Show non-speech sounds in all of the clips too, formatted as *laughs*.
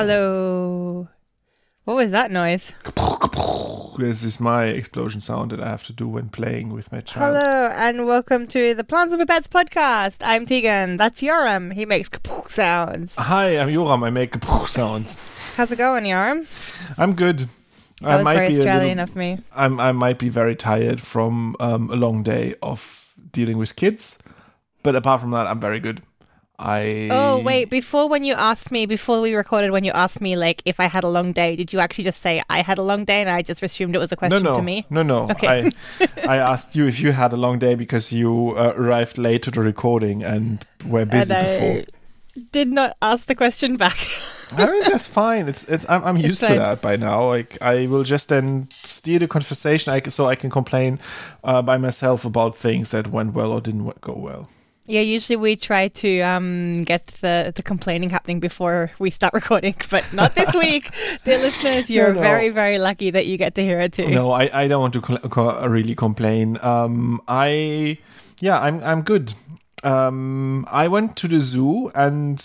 Hello. What was that noise? This is my explosion sound that I have to do when playing with my child. Hello, and welcome to the Plants and Pets podcast. I'm Tegan. That's Yoram. He makes kapook sounds. Hi, I'm Yoram. I make sounds. How's it going, Yoram? I'm good. That was very Australian little, of me. I'm, I might be very tired from um, a long day of dealing with kids, but apart from that, I'm very good. I Oh wait, before when you asked me before we recorded when you asked me like if I had a long day, did you actually just say I had a long day and I just assumed it was a question no, no, to me? No, no. Okay. I *laughs* I asked you if you had a long day because you uh, arrived late to the recording and were busy and before. did not ask the question back. *laughs* I mean that's fine. It's it's I'm, I'm used to that by now. Like I will just then steer the conversation I, so I can complain uh, by myself about things that went well or didn't go well. Yeah, usually we try to um, get the, the complaining happening before we start *laughs* recording, but not this week. Dear *laughs* listeners, you're no, no. very, very lucky that you get to hear it too. No, I, I don't want to co- co- really complain. Um, I, yeah, I'm, I'm good. Um, I went to the zoo and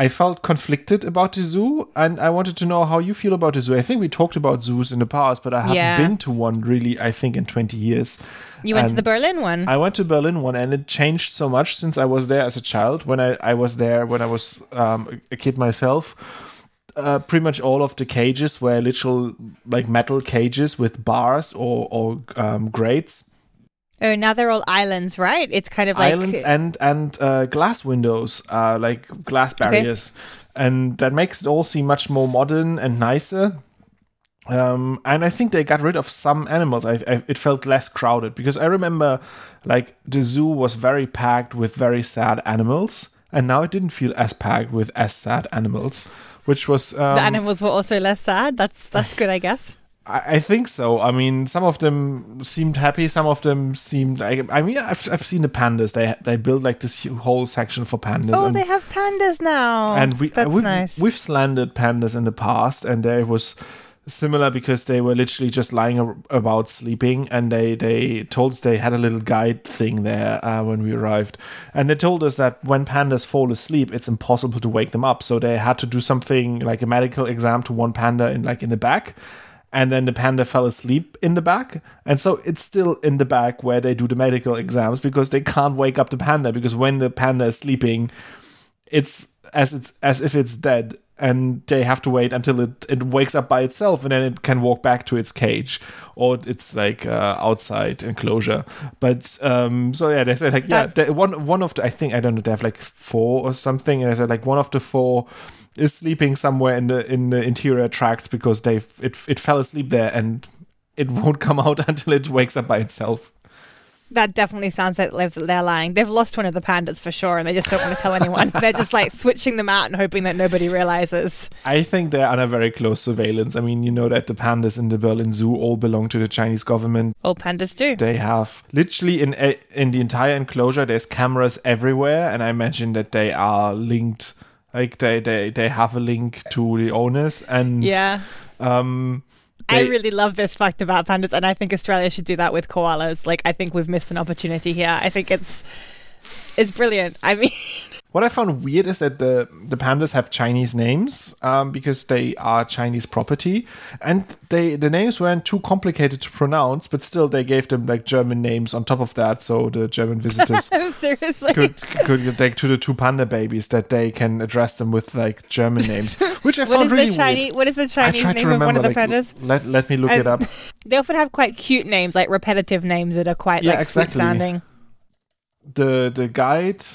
I felt conflicted about the zoo, and I wanted to know how you feel about the zoo. I think we talked about zoos in the past, but I haven't yeah. been to one really. I think in twenty years. You went and to the Berlin one. I went to Berlin one, and it changed so much since I was there as a child. When I, I was there when I was um, a kid myself. Uh, pretty much all of the cages were literal like metal cages with bars or or um, grates Oh, now they're all islands, right? It's kind of like islands and and uh, glass windows, uh, like glass barriers, okay. and that makes it all seem much more modern and nicer. Um, and I think they got rid of some animals. I, I, it felt less crowded because I remember, like the zoo was very packed with very sad animals, and now it didn't feel as packed with as sad animals, which was um, the animals were also less sad. That's that's good, I guess. I, think so. I mean, some of them seemed happy. Some of them seemed. Like, I mean, I've, I've seen the pandas. They they built like this whole section for pandas. Oh, and, they have pandas now. And we That's we've, nice. we've slandered pandas in the past, and there was similar because they were literally just lying about sleeping and they they told us they had a little guide thing there uh, when we arrived and they told us that when pandas fall asleep it's impossible to wake them up so they had to do something like a medical exam to one panda in like in the back and then the panda fell asleep in the back. And so it's still in the back where they do the medical exams because they can't wake up the panda because when the panda is sleeping it's as it's as if it's dead and they have to wait until it, it wakes up by itself and then it can walk back to its cage or it's like uh, outside enclosure but um so yeah they said like yeah one one of the i think i don't know they have like four or something and they said like one of the four is sleeping somewhere in the in the interior tracts because they it it fell asleep there and it *laughs* won't come out *laughs* until it wakes up by itself. That definitely sounds like they're lying. They've lost one of the pandas for sure, and they just don't want to tell anyone. they're just like switching them out and hoping that nobody realizes. I think they're under very close surveillance. I mean, you know that the pandas in the Berlin Zoo all belong to the Chinese government. All pandas do. They have literally in in the entire enclosure. There's cameras everywhere, and I imagine that they are linked like they they they have a link to the owners and yeah. Um, they, I really love this fact about pandas, and I think Australia should do that with koalas. Like, I think we've missed an opportunity here. I think it's it's brilliant. I mean, *laughs* what I found weird is that the the pandas have Chinese names um, because they are Chinese property, and they the names weren't too complicated to pronounce, but still they gave them like German names on top of that, so the German visitors *laughs* could could take to the two panda babies that they can address them with like German names, *laughs* which I found really Chinese, weird. What is the Chinese name remember, of one of the like, pandas? Let let me look it up. They often have quite cute names, like repetitive names that are quite yeah, like exactly. sounding. The the guide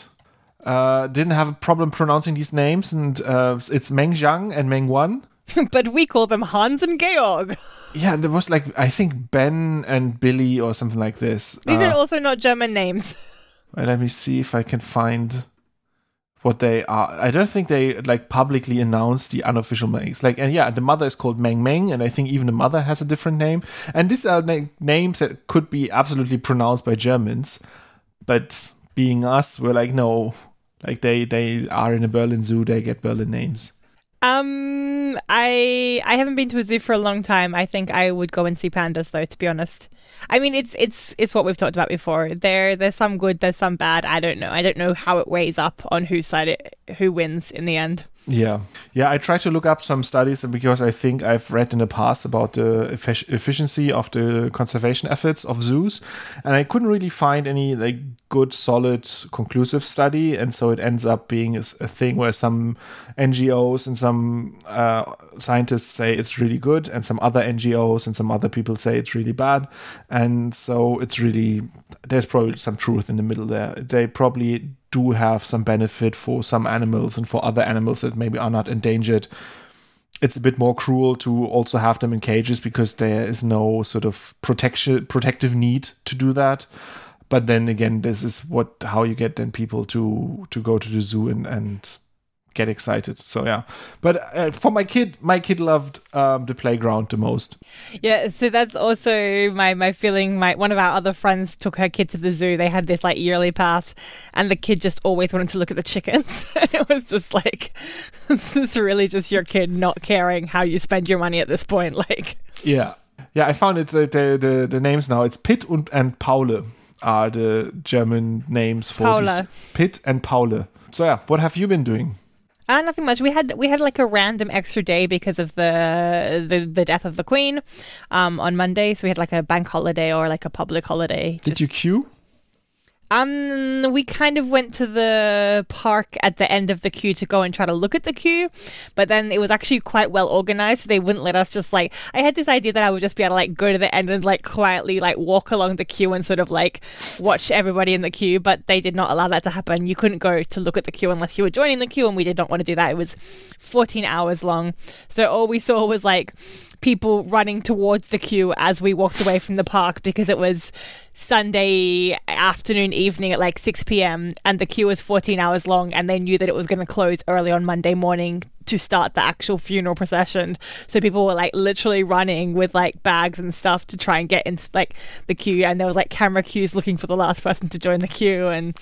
uh, didn't have a problem pronouncing these names, and uh, it's Meng Xiang and Meng Yuan. *laughs* but we call them Hans and Georg. Yeah, there was like I think Ben and Billy or something like this. These uh, are also not German names. *laughs* Well, let me see if I can find what they are. I don't think they like publicly announced the unofficial names. Like, and yeah, the mother is called Meng Meng, and I think even the mother has a different name. And these are na- names that could be absolutely pronounced by Germans, but being us, we're like, no, like they they are in a Berlin zoo, they get Berlin names. Um, I I haven't been to a zoo for a long time. I think I would go and see pandas though. To be honest, I mean it's it's it's what we've talked about before. There there's some good, there's some bad. I don't know. I don't know how it weighs up on whose side it who wins in the end. Yeah, yeah. I tried to look up some studies because I think I've read in the past about the effic- efficiency of the conservation efforts of zoos, and I couldn't really find any like good, solid, conclusive study. And so it ends up being a, a thing where some NGOs and some uh, scientists say it's really good, and some other NGOs and some other people say it's really bad. And so it's really there's probably some truth in the middle there. They probably do have some benefit for some animals and for other animals that maybe are not endangered. It's a bit more cruel to also have them in cages because there is no sort of protection protective need to do that. But then again, this is what how you get then people to to go to the zoo and and get excited. So yeah, but uh, for my kid, my kid loved um, the playground the most. Yeah, so that's also my my feeling. My one of our other friends took her kid to the zoo. They had this like yearly pass, and the kid just always wanted to look at the chickens. *laughs* it was just like *laughs* this is really just your kid not caring how you spend your money at this point. *laughs* Like yeah, yeah. I found it uh, the the the names now. It's Pit und and Paule are the German names for Paula. Pit and Paule. So yeah, what have you been doing? Uh, nothing much. We had we had like a random extra day because of the the, the death of the Queen um, on Monday. So we had like a bank holiday or like a public holiday. Did you queue? Um, we kind of went to the park at the end of the queue to go and try to look at the queue, but then it was actually quite well organized. So they wouldn't let us just like. I had this idea that I would just be able to like go to the end and like quietly like walk along the queue and sort of like watch everybody in the queue, but they did not allow that to happen. You couldn't go to look at the queue unless you were joining the queue, and we did not want to do that. It was 14 hours long, so all we saw was like people running towards the queue as we walked away from the park because it was Sunday afternoon, evening at like 6 p.m. and the queue was 14 hours long and they knew that it was going to close early on Monday morning to start the actual funeral procession. So people were like literally running with like bags and stuff to try and get into like the queue and there was like camera queues looking for the last person to join the queue and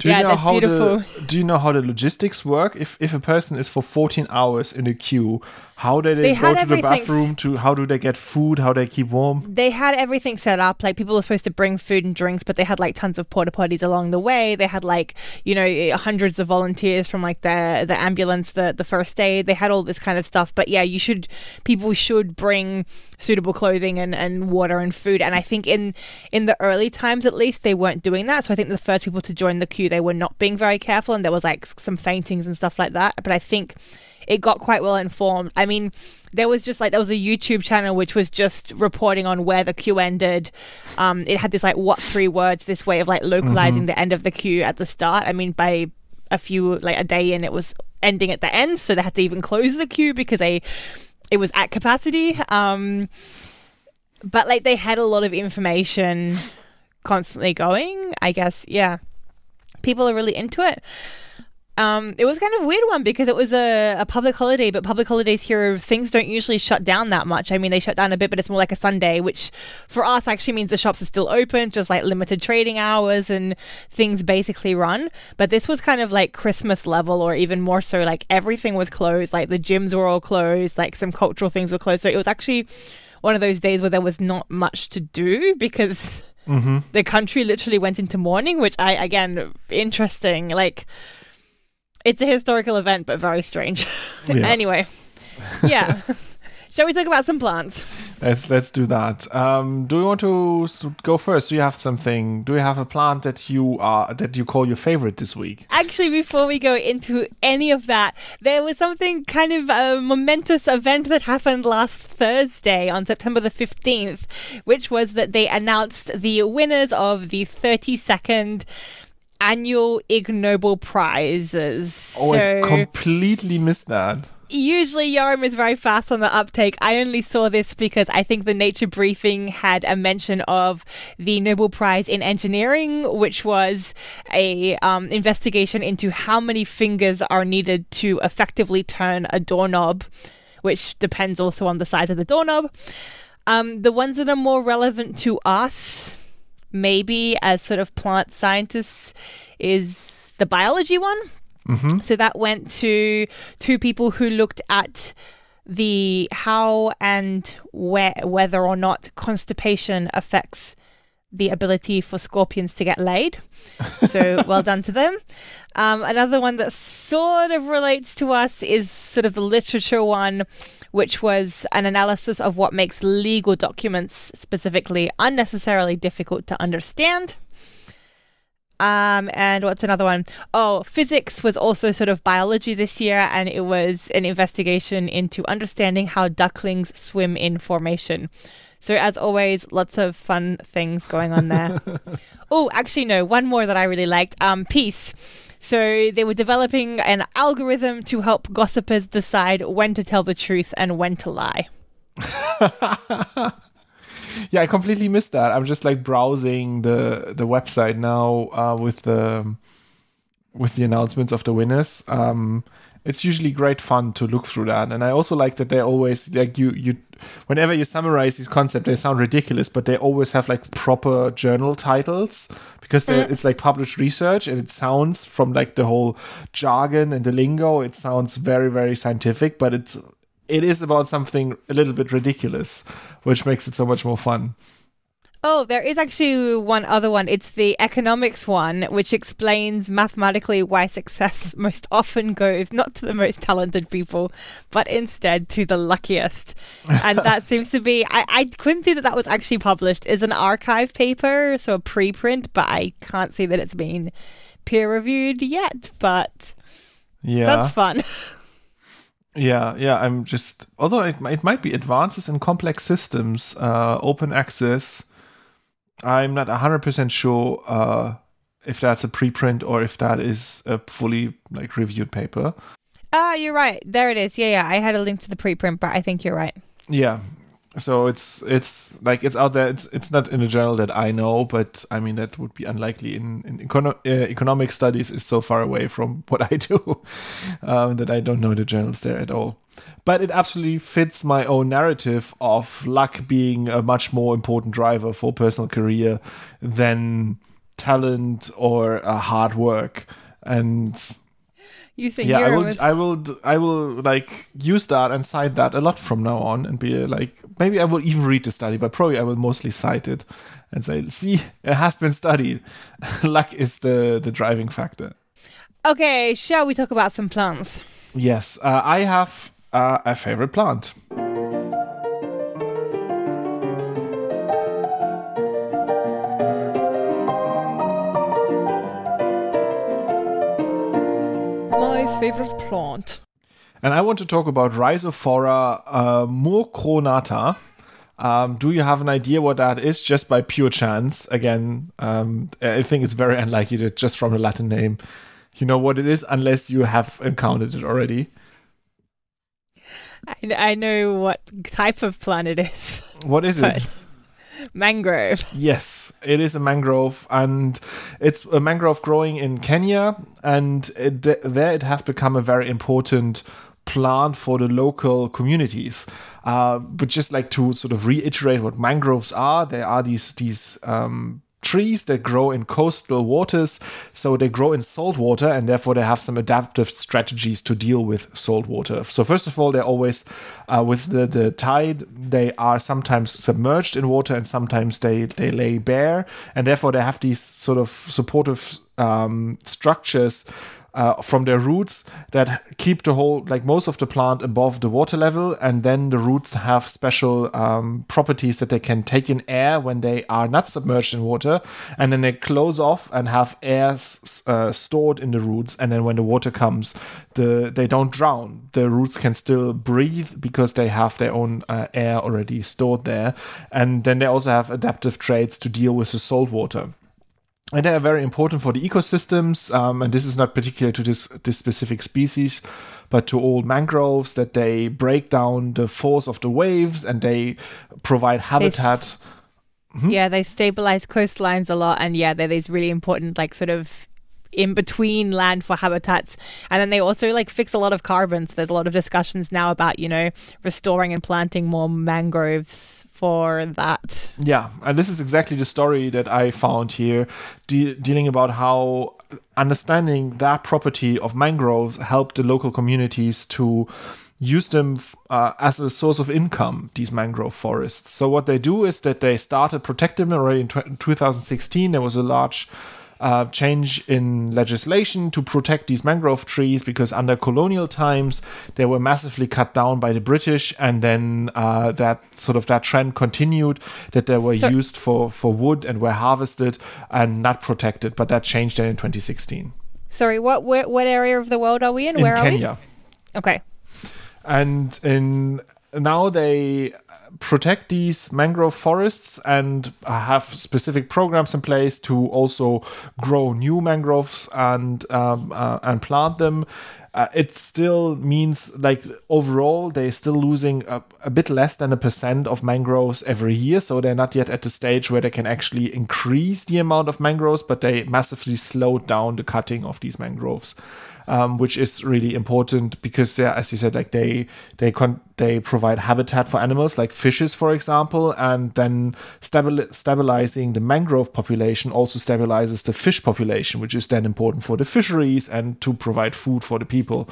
do yeah, you know how beautiful. The, do you know how the logistics work? If if a person is for 14 hours in a queue, how do they, They go to the bathroom? To how do they get food? How they keep warm? they had everything set up. Like people were supposed to bring food and drinks, but they had like tons of porta potties along the way. They had like you know eh, hundreds of volunteers from like the the ambulance, the the first aid. They had all this kind of stuff. But yeah, you should people should bring suitable clothing and, and water and food. And I think in in the early times at least they weren't doing that. So I think the first people to join the queue they were not being very careful, and there was like some faintings and stuff like that. But I think it got quite well informed. I mean, there was just like there was a YouTube channel which was just reporting on where the queue ended. Um, it had this like what3words, this way of like localizing the end of the queue at the start. I mean, by a few like a day in, it was ending at the end, so they had to even close the queue because they it was at capacity. Um, but like they had a lot of information constantly going. I guess yeah, people are really into it. Um, it was kind of a weird one because it was a, a public holiday, but public holidays here, things don't usually shut down that much. I mean, they shut down a bit, but it's more like a Sunday, which for us actually means the shops are still open, just like limited trading hours and things basically run. But this was kind of like Christmas level, or even more so, like everything was closed, like the gyms were all closed, like some cultural things were closed. So it was actually one of those days where there was not much to do *laughs* because the country literally went into mourning, which I, again, interesting. Like, it's a historical event, but very strange. *laughs* Yeah. anyway, yeah. *laughs* Shall we talk about some plants? Let's let's do that. Um, do you want to go first? Do you have something? Do you have a plant that you are that you call your favorite this week? Actually, before we go into any of that, there was something kind of a momentous event that happened last Thursday on September the 15th, which was that they announced the winners of the 32nd annual Ig Nobel Prizes. Oh, so I completely missed that. usually Yoram is very fast on the uptake. I only saw this because I think the Nature Briefing had a mention of the Nobel Prize in Engineering, which was a um, investigation into how many fingers are needed to effectively turn a doorknob, which depends also on the size of the doorknob. Um, the ones that are more relevant to us, maybe as sort of plant scientists, is the biology one. Mm-hmm. So that went to two people who looked at the how and where whether or not constipation affects the ability for scorpions to get laid. So *laughs* well done to them. Um, another one that sort of relates to us is sort of the literature one, which was an analysis of what makes legal documents specifically unnecessarily difficult to understand. Um, and what's another one? Oh, physics was also sort of biology this year, and it was an investigation into understanding how ducklings swim in formation. So, as always, lots of fun things going on there. *laughs* oh, actually, no, one more that I really liked um, peace. So, they were developing an algorithm to help gossipers decide when to tell the truth and when to lie. *laughs* yeah, I completely missed that. I'm just like browsing the the website now uh, with the with the announcements of the winners. Um, it's usually great fun to look through that, and I also like that they always like you you whenever you summarize these concepts, they sound ridiculous, but they always have like proper journal titles because it's like published research and it sounds from like the whole jargon and the lingo, it sounds very very scientific, but it's it is about something a little bit ridiculous, which makes it so much more fun. Oh, there is actually one other one. It's the economics one, which explains mathematically why success *laughs* most often goes not to the most talented people, but instead to the luckiest. And that *laughs* seems to be, I, I couldn't see that that was actually published as an arXiv paper, so a preprint, but I can't see that it's been peer reviewed yet. But yeah, that's fun. *laughs* Yeah, yeah. I'm just although it it might be advances in complex systems, uh, open access I'm not 100% sure uh, if that's a preprint or if that is a fully like reviewed paper. Ah, you're right. There it is. Yeah, yeah. I had a link to the preprint, but I think you're right. Yeah. So it's it's like it's out there. It's it's not in a journal that I know, but I mean that would be unlikely. In in econo- uh, economic studies is so far away from *laughs* what I do um, that I don't know the journals there at all but it absolutely fits my own narrative of luck being a much more important driver for personal career than talent or uh, hard work and you think yeah, I will, I will, I will like use that and cite that a lot from now on, and be like, maybe I will even read the study, but probably I will mostly cite it and say, see, it has been studied. *laughs* Luck is the the driving factor. Okay, shall we talk about some plants? Yes, uh, I have uh, a favorite plant? Favorite plant. And I want to talk about Rhizophora uh, mucronata. Um, do you have an idea what that is just by pure chance? Again, um, I think it's very unlikely that just from the Latin name you know what it is unless you have encountered it already. I, I know what type of plant it is. What is it? *laughs* mangrove. *laughs* Yes, it is a mangrove, and it's a mangrove growing in Kenya, and it, there it has become a very important plant for the local communities. Uh, but just like to sort of reiterate what mangroves are, there are these these um, trees that grow in coastal waters. So they grow in salt water and therefore they have some adaptive strategies to deal with salt water. So, first of all, they're always uh, with the, the tide, they are sometimes submerged in water and sometimes they, they lay bare. And therefore, they have these sort of supportive um, structures uh, from their roots that keep the whole, like most of the plant above the water level. And then the roots have special um, properties that they can take in air when they are not submerged in water. And then they close off and have air uh, stored in the roots. And then when the water comes, the they don't drown. The roots can still breathe because they have their own uh, air already stored there. And then they also have adaptive traits to deal with the salt water and they are very important for the ecosystems. Um, and this is not particular to this this specific species, but to all mangroves that they break down the force of the waves and they provide habitat. They hmm? Yeah, they stabilize coastlines a lot, and yeah, they're these really important like sort of in between land for habitats and then they also like fix a lot of carbon so there's a lot of discussions now about you know restoring and planting more mangroves for that. Yeah, and this is exactly the story that I found here, de- dealing about how understanding that property of mangroves helped the local communities to use them uh, as a source of income, these mangrove forests. So, what they do is that they started protecting them already in 2016. There was a large uh, change in legislation to protect these mangrove trees because under colonial times they were massively cut down by the British, and then uh, that sort of that trend continued that they were so, used for for wood and were harvested and not protected. But that changed then in 2016. Sorry, what what, what area of the world are we in? in Where Kenya. are we? Okay. And in now they protect these mangrove forests and have specific programs in place to also grow new mangroves and um, uh, and plant them. Uh, it still means like overall they're still losing a, a, bit less than a percent of mangroves every year so they're not yet at the stage where they can actually increase the amount of mangroves but they massively slowed down the cutting of these mangroves um, which is really important because, as you said, like they they con- they provide habitat for animals like fishes, for example, and then stabil- stabilizing the mangrove population also stabilizes the fish population, which is then important for the fisheries and to provide food for the people.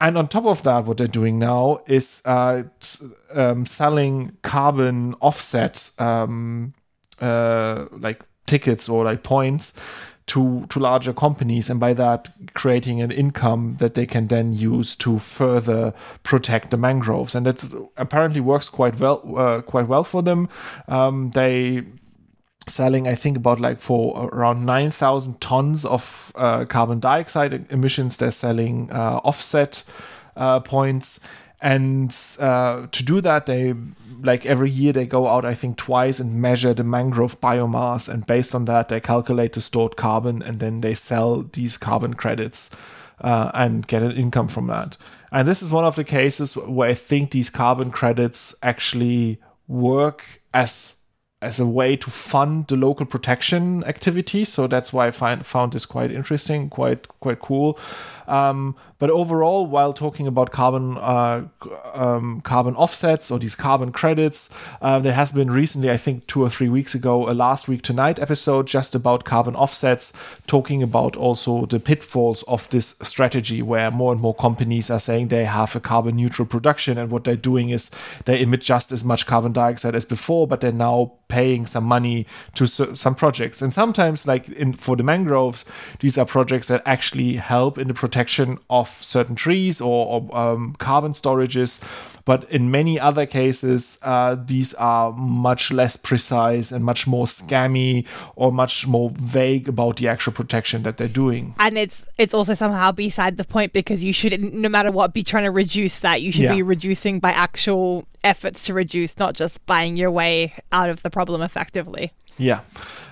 And on top of that, what they're doing now is uh, um, selling carbon offset um, uh, like tickets or like points to to larger companies and by that creating an income that they can then use to further protect the mangroves. And that apparently works quite well uh, quite well for them. Um, they selling i think about like for around 9000 tons of uh, carbon dioxide emissions. They're selling uh, offset uh, points and uh, to do that they like every year they go out i think twice and measure the mangrove biomass. And based on that they calculate the stored carbon and then they sell these carbon credits uh, and get an income from that. And this is one of the cases where i think these carbon credits actually work as as a way to fund the local protection activities. So that's why i find, found this quite interesting quite quite cool um, but overall, while talking about carbon uh, um, carbon offsets or these carbon credits, uh, there has been recently, I think two or three weeks ago, a last week tonight episode just about carbon offsets, talking about also the pitfalls of this strategy, where more and more companies are saying they have a carbon neutral production, and what they're doing is they emit just as much carbon dioxide as before, but they're now paying some money to some projects. And sometimes, like in for the mangroves, these are projects that actually help in the protection of of certain trees or, or um, carbon storages. But in many other cases, uh, these are much less precise and much more scammy or much more vague about the actual protection that they're doing. And it's it's also somehow beside the point because you should, no matter what, be trying to reduce that. You should yeah. be reducing by actual efforts to reduce, not just buying your way out of the problem effectively. Yeah.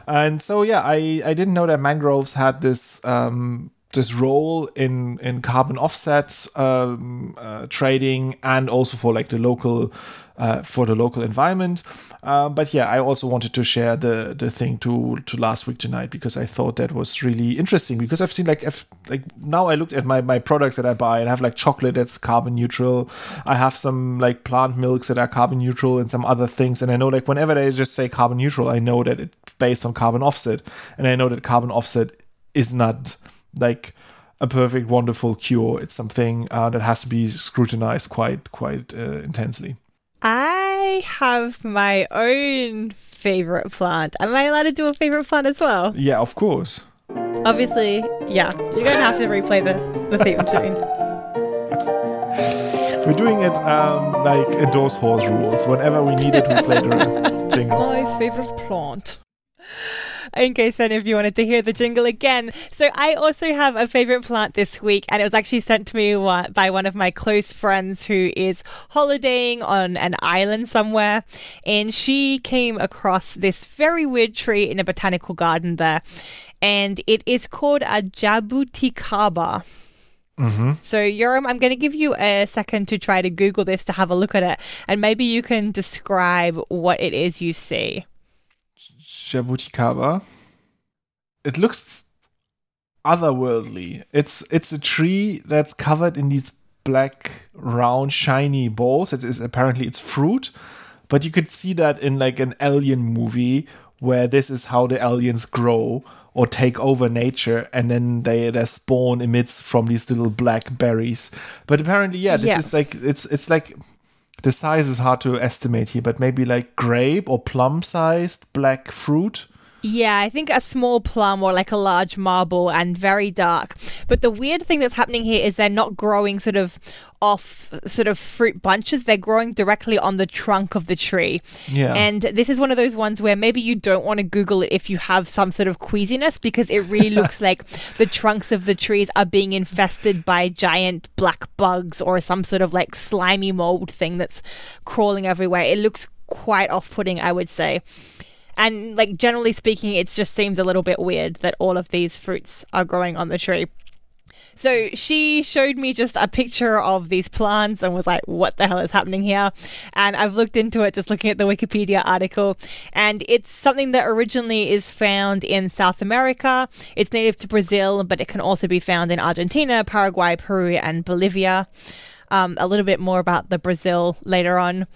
And so, yeah, I, I didn't know that mangroves had this um, this role in in carbon offset um, uh, trading and also for like the local uh, for the local environment. Uh, but yeah, I also wanted to share the the thing to to last week tonight because I thought that was really interesting because I've seen like if, like now I looked at my my products that I buy and I have like chocolate that's carbon neutral. I have some like plant milks that are carbon neutral and some other things, and I know like whenever they just say carbon neutral, I know that it's based on carbon offset, and I know that carbon offset is not like a perfect, wonderful cure. It's something uh, that has to be scrutinized quite, quite uh, intensely. I have my own favorite plant. Am I allowed to do a favorite plant as well? Yeah, of course. Obviously, yeah. You're gonna have to replay the the theme tune. *laughs* We're doing it um, like endorse horse rules. Whenever we need it, we play the *laughs* jingle. My favorite plant in case any of you wanted to hear the jingle again. So I also have a favorite plant this week, and it was actually sent to me by one of my close friends who is holidaying on an island somewhere, and she came across this very weird tree in a botanical garden there, and it is called a jabuticaba. Mm-hmm. So, Yoram, I'm going to give you a second to try to Google this to have a look at it, and maybe you can describe what it is you see. Jabuticaba. It looks otherworldly. It's it's a tree that's covered in these black, round, shiny balls. It is apparently its fruit, but you could see that in like an alien movie where this is how the aliens grow or take over nature and then they their spawn emits from these little black berries but apparently yeah this Yeah. is like it's it's like the size is hard to estimate here but maybe like grape or plum sized black fruit Yeah, I think a small plum or like a large marble and very dark. But the weird thing that's happening here is they're not growing sort of off sort of fruit bunches. They're growing directly on the trunk of the tree. Yeah. And this is one of those ones where maybe you don't want to Google it if you have some sort of queasiness because it really *laughs* looks like the trunks of the trees are being infested by giant black bugs or some sort of like slimy mold thing that's crawling everywhere. It looks quite off putting, I would say. And like generally speaking, it just seems a little bit weird that all of these fruits are growing on the tree. So she showed me just a picture of these plants and was like, what the hell is happening here? And I've looked into it just looking at the Wikipedia article. And it's something that originally is found in South America. It's native to Brazil, but it can also be found in Argentina, Paraguay, Peru, and Bolivia. Um, a little bit more about the Brazil later on.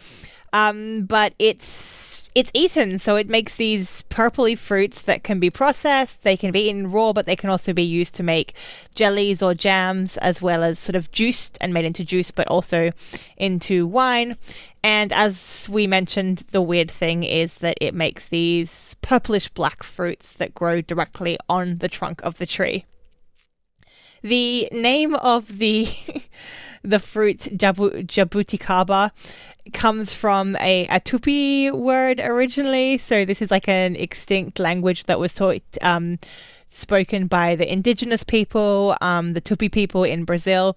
Um, but it's it's eaten, so it makes these purpley fruits that can be processed. They can be eaten raw, but they can also be used to make jellies or jams, as well as sort of juiced and made into juice, but also into wine. And as we mentioned, the weird thing is that it makes these purplish black fruits that grow directly on the trunk of the tree. The name of the *laughs* the fruit jabu- jabuticaba comes from a, a Tupi word originally. So this is like an extinct language that was taught um, spoken by the indigenous people, um, the Tupi people in Brazil.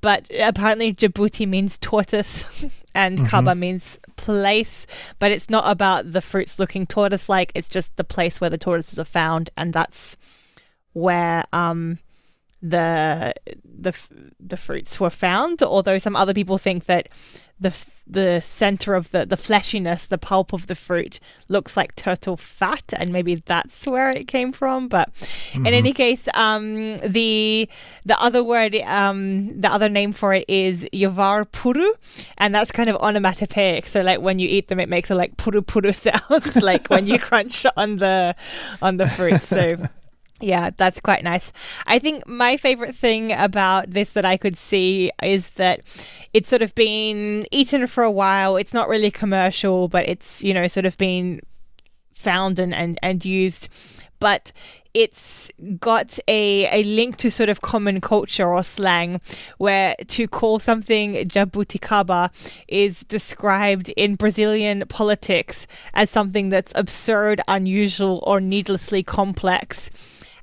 But apparently, jabuti means tortoise *laughs* and caba means place. But it's not about the fruits looking tortoise like, it's just the place where the tortoises are found. And that's where um, the the the fruits were found. Although some other people think that the the center of the the fleshiness, the pulp of the fruit looks like turtle fat, and maybe that's where it came from. But in any case, um, the the other word, um, the other name for it is yavar puru, and that's kind of onomatopoeic. So like when you eat them, it makes a like puru puru *laughs* sound, like when you *laughs* crunch on the on the fruit. So. Yeah, that's quite nice. I think my favorite thing about this that I could see is that it's sort of been eaten for a while. It's not really commercial, but it's, you know, sort of been found and, and, and used. But it's got a, a link to sort of common culture or slang where to call something jabuticaba is described in Brazilian politics as something that's absurd, unusual, or needlessly complex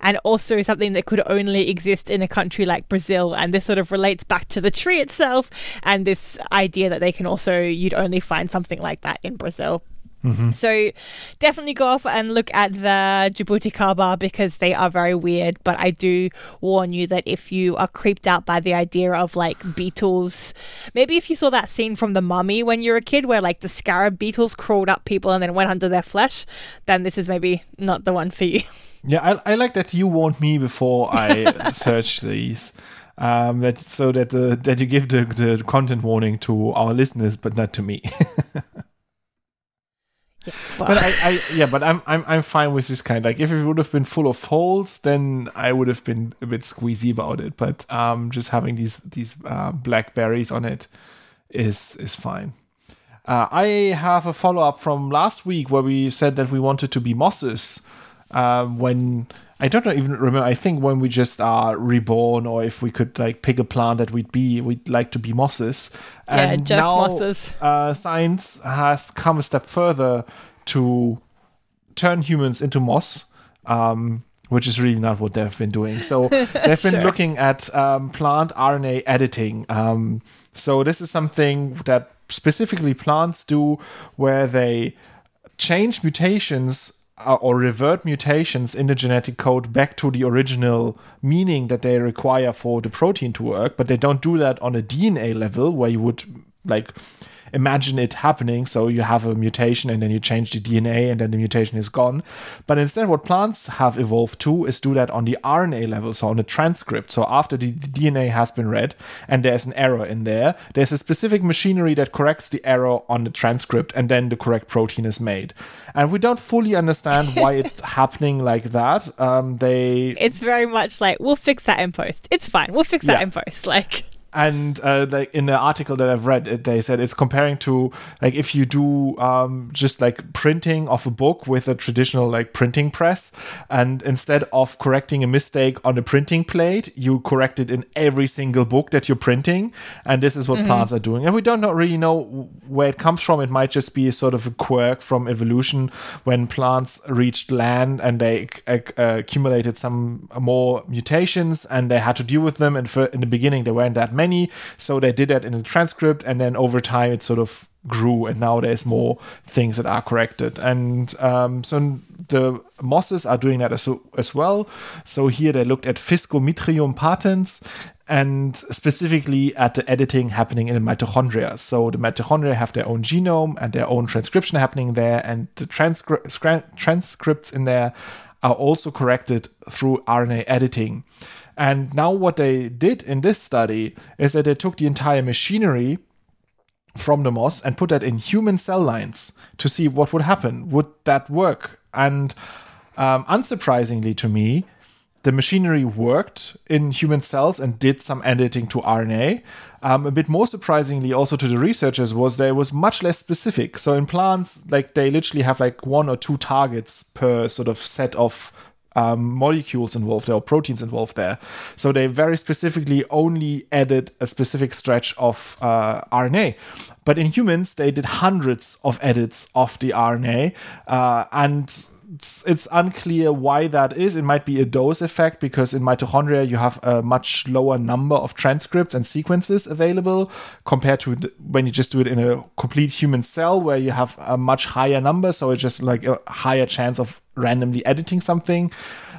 and also something that could only exist in a country like Brazil. And this sort of relates back to the tree itself and this idea that they can also, you'd only find something like that in Brazil. Mm-hmm. So definitely go off and look at the jabuticaba because they are very weird. But I do warn you that if you are creeped out by the idea of like beetles, maybe if you saw that scene from The Mummy when you were a kid where like the scarab beetles crawled up people and then went under their flesh, then this is maybe not the one for you. *laughs* Yeah, I, I like that you warned me before I *laughs* search these. Um, that so that uh, that you give the, the content warning to our listeners, but not to me. *laughs* Yeah, but I, I yeah, but I'm I'm I'm fine with this kind. Like if it would have been full of holes, then I would have been a bit squeezy about it. But um, just having these these uh, blackberries on it is is fine. Uh, I have a follow up from last week where we said that we wanted to be mosses. Uh, when I don't even remember. I think when we just are reborn, or if we could like pick a plant that we'd be, we'd like to be mosses. Yeah, And Jeff now Mosses. uh, science has come a step further to turn humans into moss. Um, which is really not what they've been doing. So *laughs* they've been Sure. looking at um, plant RNA editing. Um, so this is something that specifically plants do, where they change mutations Uh, or revert mutations in the genetic code back to the original meaning that they require for the protein to work, but they don't do that on a DNA level where you would like imagine it happening. So you have a mutation and then you change the DNA and then the mutation is gone. But instead, what plants have evolved to is do that on the RNA level, so on the transcript. So after the DNA has been read and there's an error in there, there's a specific machinery that corrects the error on the transcript and then the correct protein is made. And we don't fully understand why it's *laughs* happening like that. Um, they It's very much like we'll fix that in post. It's fine. We'll fix that Yeah. in post. Like and uh, like in the article that I've read, it, they said it's comparing to like if you do um, just like printing of a book with a traditional like printing press, and instead of correcting a mistake on a printing plate, you correct it in every single book that you're printing, and this is what plants are doing. And we don't know, really know where it comes from. It might just be a sort of a quirk from evolution when plants reached land and they ac- uh, accumulated some more mutations, and they had to deal with them. And for, in the beginning, they weren't that many, so they did that in the transcript, and then over time, it sort of grew, and now there's more things that are corrected. And um, so the mosses are doing that as, as well. So here they looked at Physcomitrium patens and specifically at the editing happening in the mitochondria. So the mitochondria have their own genome and their own transcription happening there, and the transcri- transcripts in there are also corrected through RNA editing. And now, what they did in this study is that they took the entire machinery from the moss and put that in human cell lines to see what would happen. Would that work? And um, unsurprisingly to me, the machinery worked in human cells and did some editing to RNA. Um, a bit more surprisingly, also to the researchers, was that it was much less specific. So in plants, like they literally have like one or two targets per sort of set of um, molecules involved there or proteins involved there. So they very specifically only added a specific stretch of uh, RNA. But in humans, they did hundreds of edits of the RNA, uh, and it's, it's unclear why that is. It might be a dose effect because in mitochondria you have a much lower number of transcripts and sequences available compared to when you just do it in a complete human cell where you have a much higher number. So it's just like a higher chance of randomly editing something.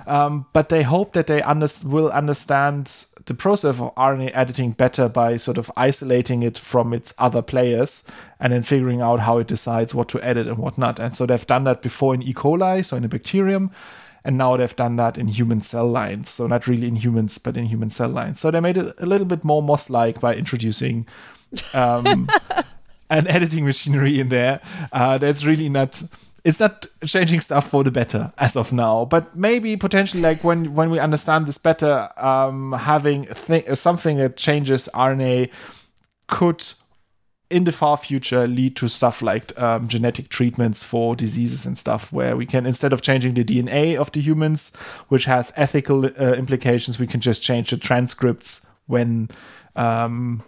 Um, but they hope that they under- will understand the process of RNA editing better by sort of isolating it from its other players and then figuring out how it decides what to edit and what not. And so they've done that before in E. coli, so in a bacterium, and now they've done that in human cell lines. So not really in humans, but in human cell lines. So they made it a little bit more moss-like by introducing um, *laughs* an editing machinery in there. Uh, that's really not it's not changing stuff for the better as of now but maybe potentially like when when we understand this better um having th- something that changes rna could in the far future lead to stuff like um, genetic treatments for diseases and stuff where we can instead of changing the dna of the humans which has ethical uh, implications we can just change the transcripts when um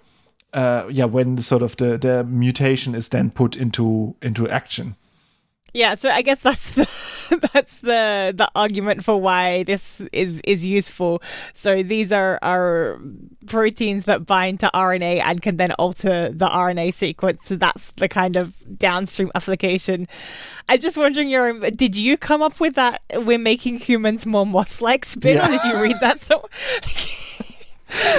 uh, yeah when the sort of the the mutation is then put into into action Yeah, so I guess that's the *laughs* that's the the argument for why this is is useful. So these are are proteins that bind to RNA and can then alter the RNA sequence. So that's the kind of downstream application. I'm just wondering, your did you come up with that? We're making humans more moss-like spin, Yeah. or did you read that? *laughs* So *laughs*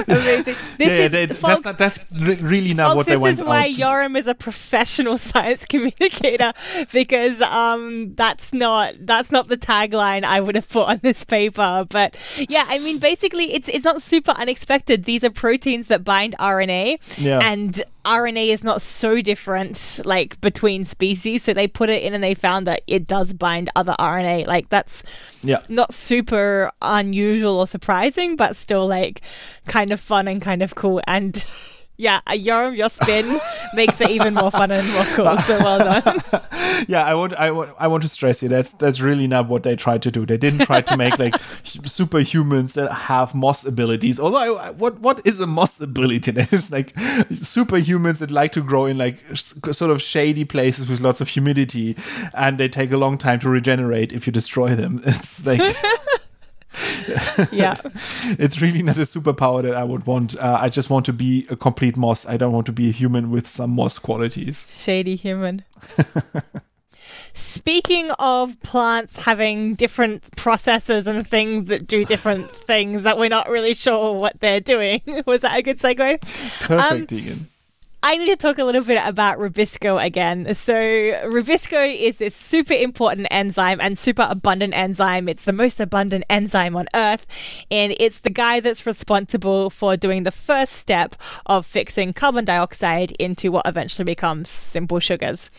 amazing. *laughs* This yeah, yeah they, folks, that's not, that's really not Folks, what they this went is why out. Yoram is a professional *laughs* science communicator because um that's not that's not the tagline I would have put on this paper. But yeah, I mean basically it's it's not super unexpected. These are proteins that bind RNA Yeah. and RNA is not so different like between species. So they put it in and they found that it does bind other RNA. Like that's yeah. not super unusual or surprising, but still like kind of fun and kind of cool. And *laughs* yeah, your your spin *laughs* makes it even more fun and more cool. So well done. *laughs* yeah, I want, I want, I want to stress you That's that's really not what they tried to do. They didn't try to make like *laughs* superhumans that have moss abilities. Although, I, what what is a moss ability? There's like superhumans that like to grow in like s- sort of shady places with lots of humidity, and they take a long time to regenerate if you destroy them. It's like. *laughs* Yeah. it's really not a superpower that I would want. Uh, I just want to be a complete moss. I don't want to be a human with some moss qualities. Shady human. *laughs* Speaking of plants having different processes and things that do different *laughs* things that we're not really sure what they're doing, was that a good segue? Perfect, Tegan. I need to talk a little bit about Rubisco again. So, Rubisco is this super important enzyme and super abundant enzyme. It's the most abundant enzyme on Earth, and it's the guy that's responsible for doing the first step of fixing carbon dioxide into what eventually becomes simple sugars.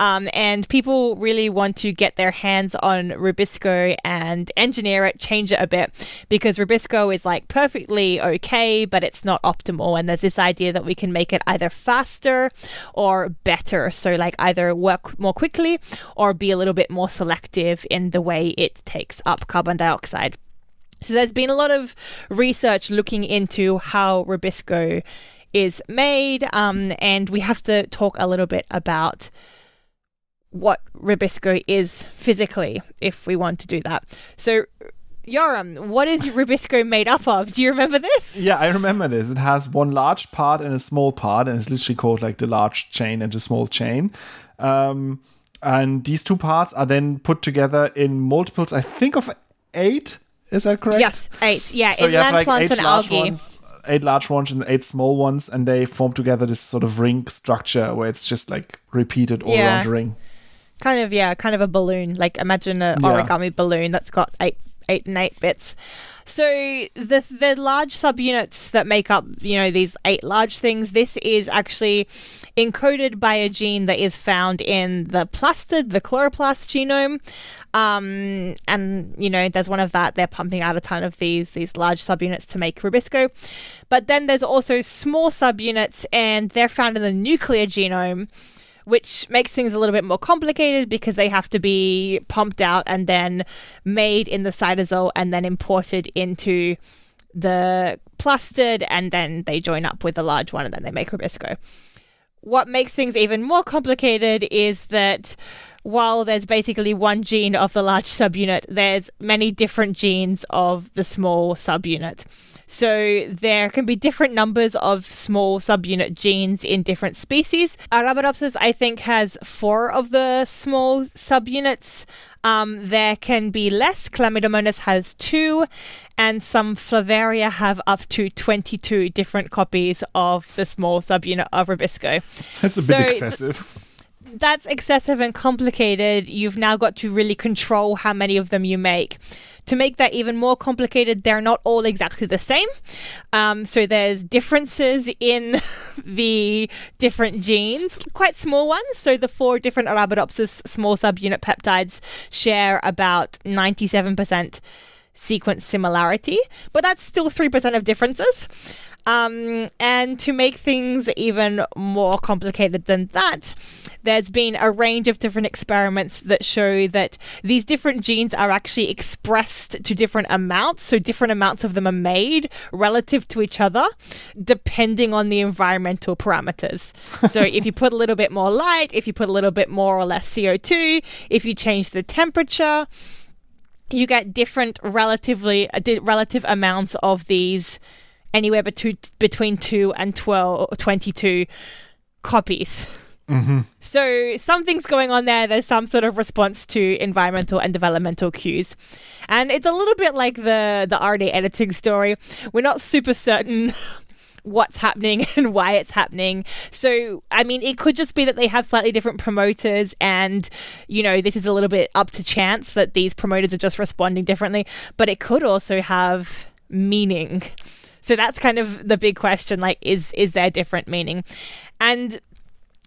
Um, and people really want to get their hands on Rubisco and engineer it, change it a bit, because Rubisco is like perfectly okay, but it's not optimal. And there's this idea that we can make it either faster or better. So, like, either work more quickly or be a little bit more selective in the way it takes up carbon dioxide. So, there's been a lot of research looking into how Rubisco is made, um, and we have to talk a little bit about what Rubisco is physically if we want to do that. So, Yoram, what is *laughs* Rubisco made up of? Do you remember this? Yeah, I remember this. It has one large part and a small part, and it's literally called like the large chain and the small chain. Um, and these two parts are then put together in multiples, I think, of eight. Is that correct? Yes, eight. Yeah, so in land like plants and algae. Ones, eight large ones and eight small ones, and they form together this sort of ring structure where it's just like repeated all yeah. around the ring kind of yeah, kind of a balloon. Like imagine an yeah. origami balloon that's got eight eight and eight bits. So the the large subunits that make up you know these eight large things, this is actually encoded by a gene that is found in the plastid, the chloroplast genome. Um, and you know, there's one of that. They're pumping out a ton of these these large subunits to make Rubisco, but then there's also small subunits, and they're found in the nuclear genome which makes things a little bit more complicated because they have to be pumped out and then made in the cytosol and then imported into the plastid and then they join up with the large one and then they make Rubisco. What makes things even more complicated is that while there's basically one gene of the large subunit, there's many different genes of the small subunit. So there can be different numbers of small subunit genes in different species. Arabidopsis, I think, has four of the small subunits. Um, there can be less. Chlamydomonas has two, and some Flaveria have up to 22 different copies of the small subunit of Rubisco. That's a bit so excessive *laughs* that's excessive and complicated. You've now got to really control how many of them you make. To make that even more complicated, they're not all exactly the same. Um, so there's differences in *laughs* the different genes, quite small ones. So the four different Arabidopsis small subunit peptides share about 97% sequence similarity, but that's still 3% of differences. Um, and to make things even more complicated than that, there's been a range of different experiments that show that these different genes are actually expressed to different amounts. So, different amounts of them are made relative to each other, depending on the environmental parameters. *laughs* so, if you put a little bit more light, if you put a little bit more or less CO2, if you change the temperature, you get different relatively uh, relative amounts of these anywhere between between 2 and 12 or 22 copies. Mm-hmm. So something's going on there. There's some sort of response to environmental and developmental cues, and it's a little bit like the the RNA editing story. We're not super certain *laughs* what's happening *laughs* and why it's happening. So, I mean, it could just be that they have slightly different promoters, and you know, this is a little bit up to chance that these promoters are just responding differently. But it could also have meaning. So that's kind of the big question like is is there different meaning? And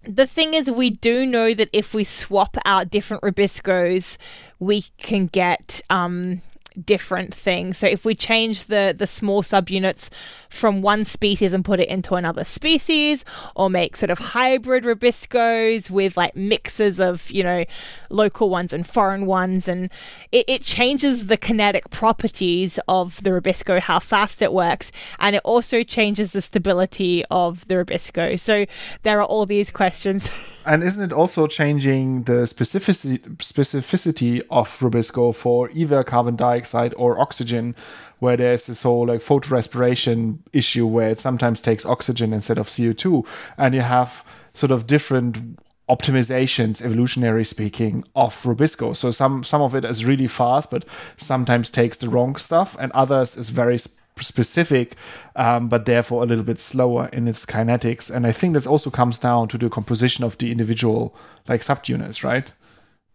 the thing is we do know that if we swap out different rubiscos, we can get um different things. So if we change the the small subunits from one species and put it into another species, or make sort of hybrid rubiscos with like mixes of you know local ones and foreign ones, and it, it changes the kinetic properties of the rubisco, how fast it works, and it also changes the stability of the rubisco. So there are all these questions. *laughs* and isn't it also changing the specificity specificity of Rubisco for either carbon dioxide or oxygen, where there's this whole like photorespiration issue where it sometimes takes oxygen instead of CO2, and you have sort of different optimizations, evolutionary speaking, of Rubisco. So some some of it is really fast, but sometimes takes the wrong stuff, and others is very specific, um, but therefore a little bit slower in its kinetics. And I think this also comes down to the composition of the individual like subunits, right?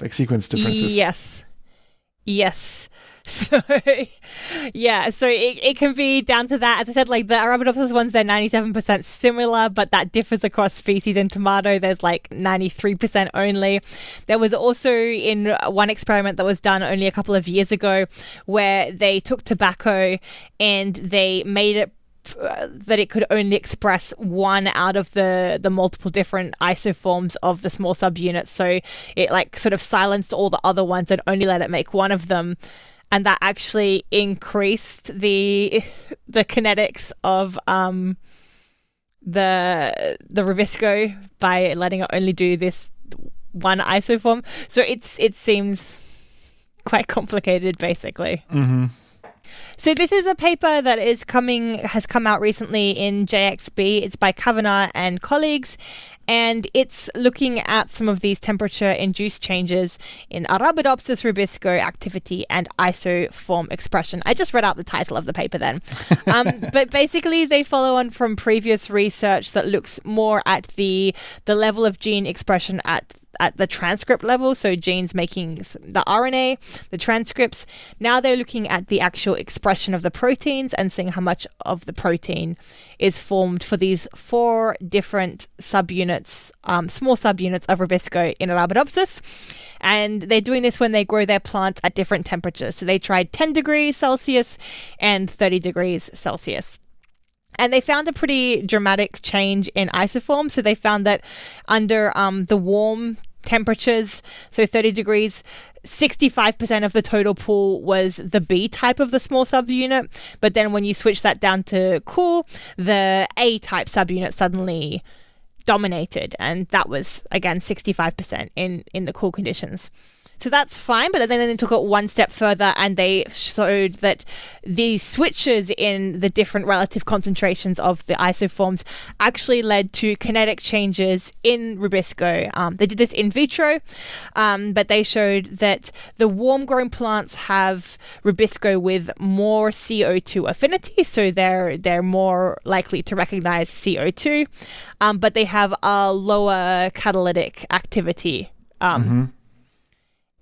Like sequence differences. Yes. Yes. *laughs* So yeah, so it, it can be down to that. As I said, like the Arabidopsis ones, they're ninety seven percent similar, but that differs across species. In tomato, there's like ninety three percent only. There was also in one experiment that was done only a couple of years ago, where they took tobacco and they made it uh, that it could only express one out of the the multiple different isoforms of the small subunits so it like sort of silenced all the other ones and only let it make one of them and that actually increased the *laughs* the kinetics of um the the Rubisco by letting it only do this one isoform so it's it seems quite complicated basically Mm-hmm. so this is a paper that is coming has come out recently in JXB. It's by Cavanagh and colleagues, and it's looking at some of these temperature-induced changes in Arabidopsis rubisco activity and isoform expression. I just read out the title of the paper then, *laughs* um, but basically they follow on from previous research that looks more at the the level of gene expression at at the transcript level, so genes making the RNA, the transcripts. Now they're looking at the actual expression of the proteins and seeing how much of the protein is formed for these four different subunits, um, small subunits of Rubisco in Arabidopsis. And they're doing this when they grow their plants at different temperatures. So they tried 10 degrees Celsius and 30 degrees Celsius. And they found a pretty dramatic change in isoform. So they found that under um, the warm temperatures, so 30 degrees, 65% of the total pool was the B type of the small subunit. But then when you switch that down to cool, the A type subunit suddenly dominated. And that was, again, 65% in, in the cool conditions. So that's fine, but then they took it one step further and they showed that the switches in the different relative concentrations of the isoforms actually led to kinetic changes in Rubisco. Um, they did this in vitro, um, but they showed that the warm grown plants have Rubisco with more CO2 affinity, so they're they're more likely to recognize CO2, um, but they have a lower catalytic activity. Um, Mm-hmm.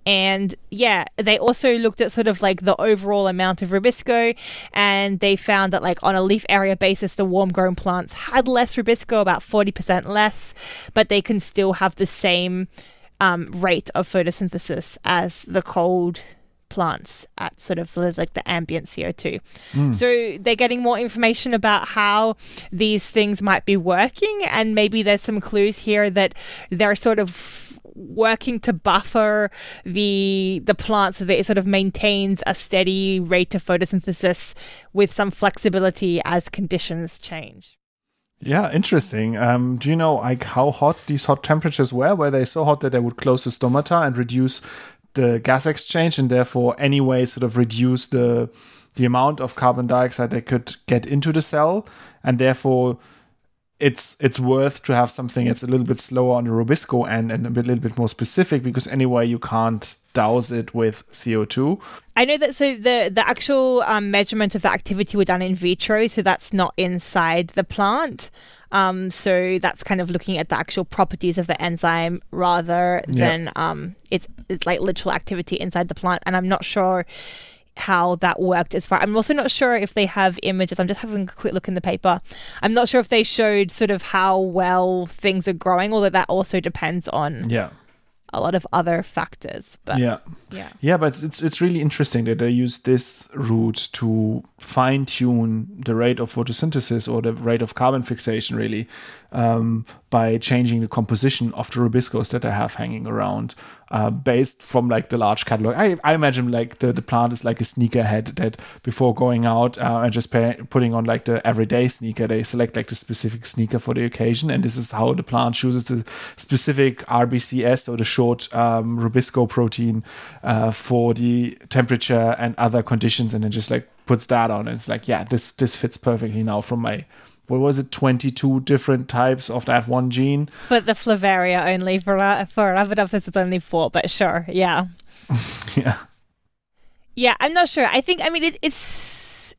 And yeah, they also looked at sort of like the overall amount of Rubisco, and they found that like on a leaf area basis, the warm grown plants had less Rubisco, about 40% less, but they can still have the same um, rate of photosynthesis as the cold plants at sort of like the ambient CO2. So they're getting more information about how these things might be working, and maybe there's some clues here that they're sort of working to buffer the the plant so that it sort of maintains a steady rate of photosynthesis with some flexibility as conditions change. Yeah, interesting. Um, do you know like how hot these hot temperatures were? Were they so hot that they would close the stomata and reduce the gas exchange, and therefore anyway sort of reduce the the amount of carbon dioxide they could get into the cell, and therefore it's it's worth to have something that's a little bit slower on the Rubisco end and a bit, little bit more specific because anyway you can't douse it with CO2. I know that so the the actual um, measurement of the activity were done in vitro, so that's not inside the plant. Um, so that's kind of looking at the actual properties of the enzyme rather Yeah. than um, it's it's like literal activity inside the plant. And I'm not sure how that worked as far. I'm also not sure if they have images. I'm just having a quick look in the paper. I'm not sure if they showed sort of how well things are growing, although that also depends on Yeah. a lot of other factors. But Yeah. yeah. Yeah, but it's it's really interesting that they use this route to fine tune the rate of photosynthesis or the rate of carbon fixation, really, um, by changing the composition of the rubiscos that I have hanging around, uh, based from like the large catalog. I, I imagine like the, the plant is like a sneakerhead that before going out uh, and just pay, putting on like the everyday sneaker, they select like the specific sneaker for the occasion, and this is how the plant chooses the specific RBCS or the short um, rubisco protein uh, for the temperature and other conditions, and then just like puts that on. And it's like, yeah, this this fits perfectly now from my what was it, twenty two different types of that one gene. For the Flaveria only, for uh, for Arabidopsis it's only four, but sure, yeah. *laughs* yeah, Yeah, I'm not sure. I think, I mean, it, it's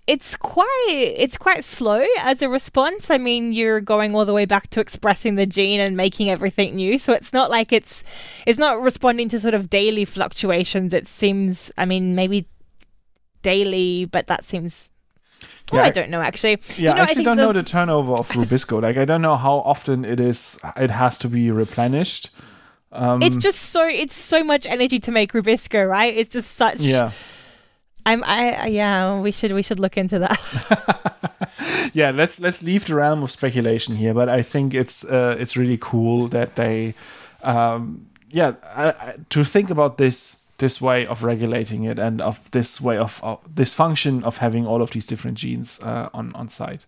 it's quite it's quite slow as a response. I mean, you're going all the way back to expressing the gene and making everything new. So it's not like it's it's not responding to sort of daily fluctuations. It seems I mean, maybe daily, but that seems well, yeah, I don't know actually. Yeah, you know, I actually I don't the... know the turnover of Rubisco. like I don't know how often it is it has to be replenished. Um, it's just so it's so much energy to make Rubisco, right? It's just such yeah. I'm I yeah, we should we should look into that. *laughs* yeah, let's let's leave the realm of speculation here, but I think it's uh, it's really cool that they um, yeah, I, I, to think about this this way of regulating it and of this way of uh, this function of having all of these different genes uh, on on site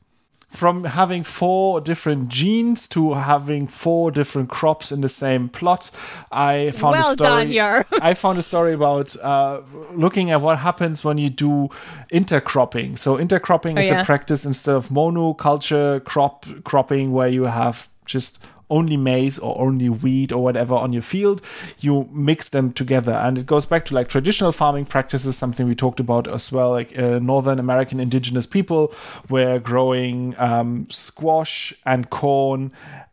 from having four different genes to having four different crops in the same plot. I found well a story. Done, *laughs* I found a story about uh, looking at what happens when you do intercropping. So intercropping oh, is yeah. a practice instead of monoculture crop cropping, where you have just only maize or only wheat or whatever on your field, you mix them together. And it goes back to like traditional farming practices, something we talked about as well. Like uh, Northern American indigenous people were growing um, squash and corn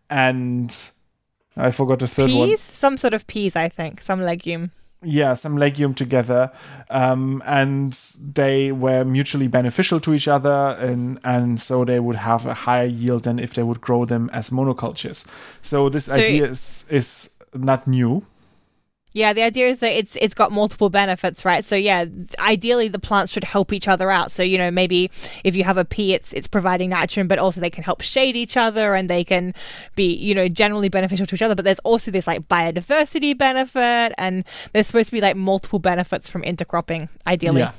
and I forgot the third peas? one. Some sort of peas, I think, some legume yeah some legume together um, and they were mutually beneficial to each other and and so they would have a higher yield than if they would grow them as monocultures. So this so idea is is not new yeah, the idea is that it's it's got multiple benefits, right? So yeah, ideally the plants should help each other out. So you know maybe if you have a pea, it's it's providing nitrogen, but also they can help shade each other and they can be you know generally beneficial to each other. But there's also this like biodiversity benefit, and there's supposed to be like multiple benefits from intercropping, ideally. Yeah,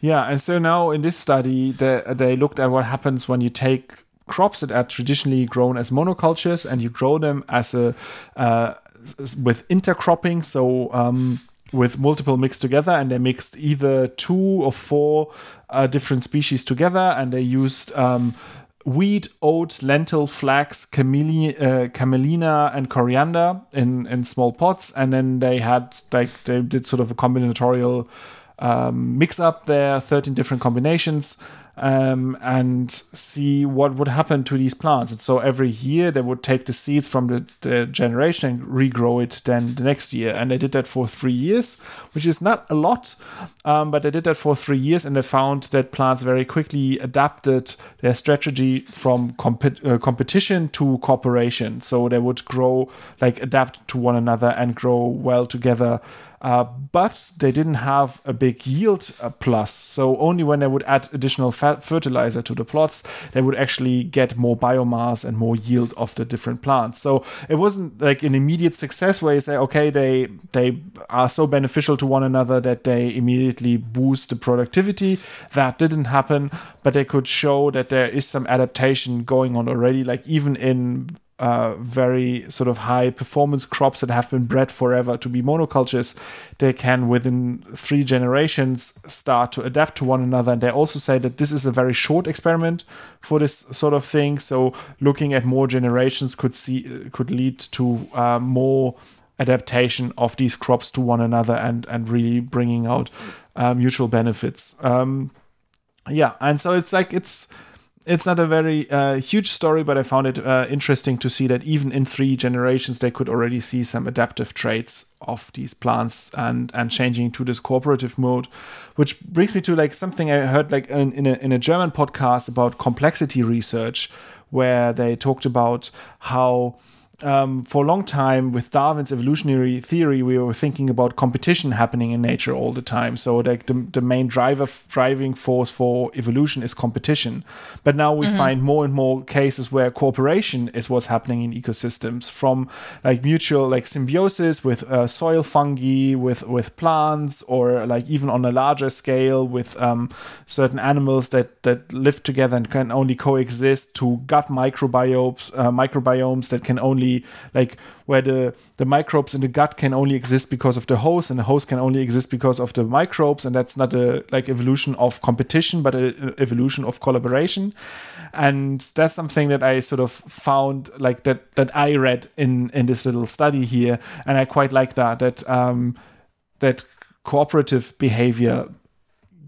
yeah. And so now in this study, they they looked at what happens when you take crops that are traditionally grown as monocultures and you grow them as a uh, with intercropping. So um, with multiple mixed together, and they mixed either two or four uh, different species together, and they used. Um, wheat, oat, lentil, flax, camellia, uh, camelina, and coriander in, in small pots. And then they had, like, they did sort of a combinatorial um, mix up there, 13 different combinations um, and see what would happen to these plants. And so every year they would take the seeds from the, the, generation and regrow it then the next year. And they did that for three years, which is not a lot, um, but they did that for three years and they found that plants very quickly adapted their strategy from comp- uh, competition to cooperation. So they would grow, like adapt to one another and grow well together uh, but they didn't have a big yield uh, plus. So only when they would add additional fertilizer to the plots, they would actually get more biomass and more yield of the different plants. So it wasn't like an immediate success where you say, okay, they they are so beneficial to one another that they immediately boost the productivity. That didn't happen, but they could show that there is some adaptation going on already. Like even in uh, very sort of high performance crops that have been bred forever to be monocultures, they can within three generations start to adapt to one another. And they also say that this is a very short experiment for this sort of thing. So looking at more generations could see could lead to uh, more adaptation of these crops to one another and and really bringing out uh, mutual benefits. Um, yeah, and so it's like it's it's not a very uh, huge story, but I found it uh, interesting to see that even in three generations, they could already see some adaptive traits of these plants and and changing to this cooperative mode, which brings me to like something I heard like in, in a in a German podcast about complexity research, where they talked about how um, for a long time with Darwin's evolutionary theory, we were thinking about competition happening in nature all the time. So like the, the main driver driving force for evolution is competition. But now we mm-hmm. find more and more cases where cooperation is what's happening in ecosystems, from like mutual like symbiosis with uh, soil fungi, with with plants, or like even on a larger scale with um, certain animals that that live together and can only coexist, to gut microbiomes uh, microbiomes that can only like where the the microbes in the gut can only exist because of the host and the host can only exist because of the microbes and that's not a like evolution of competition but an evolution of collaboration and that's something that i sort of found like that that i read in in this little study here and i quite like that that um that cooperative behavior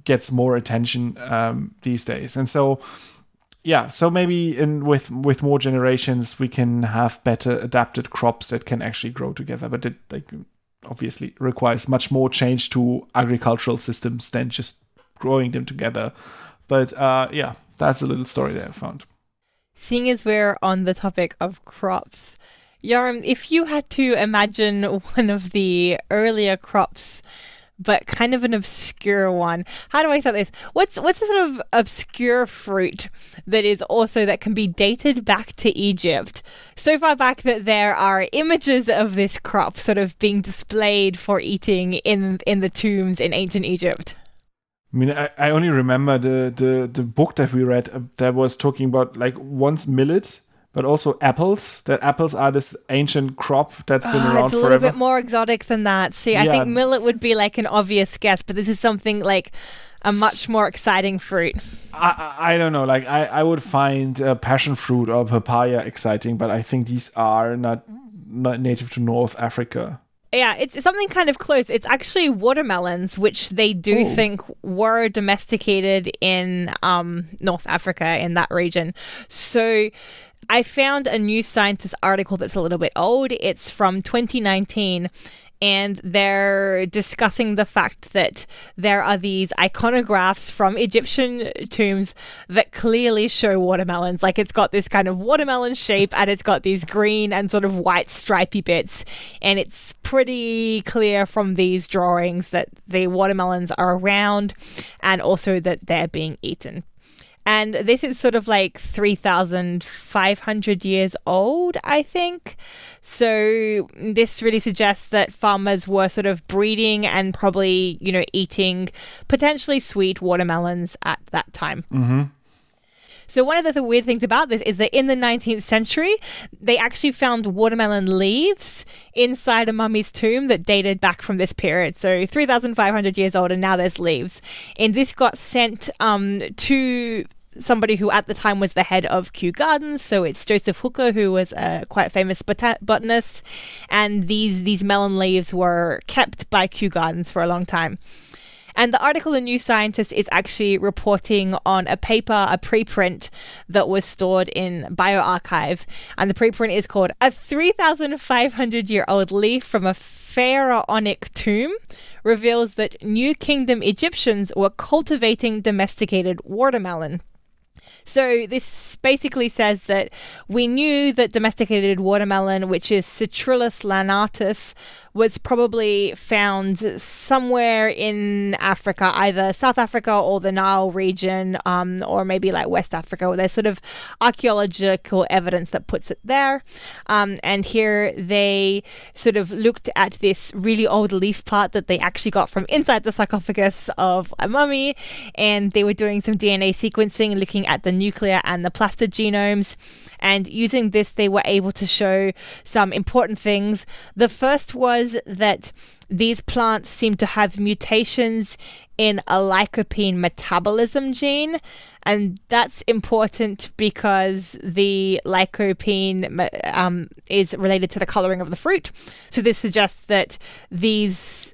gets more attention um, these days. And so, yeah, so maybe in with with more generations we can have better adapted crops that can actually grow together. But it like obviously requires much more change to agricultural systems than just growing them together. But uh, yeah, that's a little story that I found. Seeing as we're on the topic of crops, Yoram, if you had to imagine *laughs* one of the earlier crops but kind of an obscure one. How do I say this? What's what's a sort of obscure fruit that is also that can be dated back to Egypt? So far back that there are images of this crop sort of being displayed for eating in in the tombs in ancient Egypt. I mean, I, I only remember the, the, the book that we read uh, that was talking about like once millet but also apples. That apples are this ancient crop that's been oh, around it's a forever. little bit more exotic than that. See, I think millet would be like an obvious guess, but this is something like a much more exciting fruit. I, I, I don't know. Like I, I would find uh, passion fruit or papaya exciting, but I think these are not not native to North Africa. Yeah, it's something kind of close. It's actually watermelons, which they do Ooh. think were domesticated in um, North Africa in that region. So I found a New Scientist article that's a little bit old. It's from 2019 and they're discussing the fact that there are these iconographs from Egyptian tombs that clearly show watermelons. Like it's got this kind of watermelon shape and it's got these green and sort of white stripy bits. And it's pretty clear from these drawings that the watermelons are around and also that they're being eaten. And this is sort of like 3,500 years old, I think. So this really suggests that farmers were sort of breeding and probably, you know, eating potentially sweet watermelons at that time. Mm-hmm. So one of the weird things about this is that in the 19th century, they actually found watermelon leaves inside a mummy's tomb that dated back from this period. So 3,500 years old, and now there's leaves. And this got sent um, to somebody who at the time was the head of Kew Gardens. So it's Joseph Hooker, who was a quite famous bot- botanist, and these these melon leaves were kept by Kew Gardens for a long time. And the article in New Scientist is actually reporting on a paper, a preprint that was stored in bioRxiv. And the preprint is called A 3,500 Year Old Leaf from a Pharaonic Tomb reveals that New Kingdom Egyptians were cultivating domesticated watermelon. So this basically says that we knew that domesticated watermelon, which is Citrullus lanatus, was probably found somewhere in Africa, either South Africa or the Nile region, um, or maybe like West Africa. There's sort of archaeological evidence that puts it there. Um, and here they sort of looked at this really old leaf part that they actually got from inside the sarcophagus of a mummy, and they were doing some DNA sequencing, looking at the nuclear and the plastid genomes. And using this, they were able to show some important things. The first was that these plants seem to have mutations in a lycopene metabolism gene. And that's important because the lycopene um, is related to the coloring of the fruit. So this suggests that these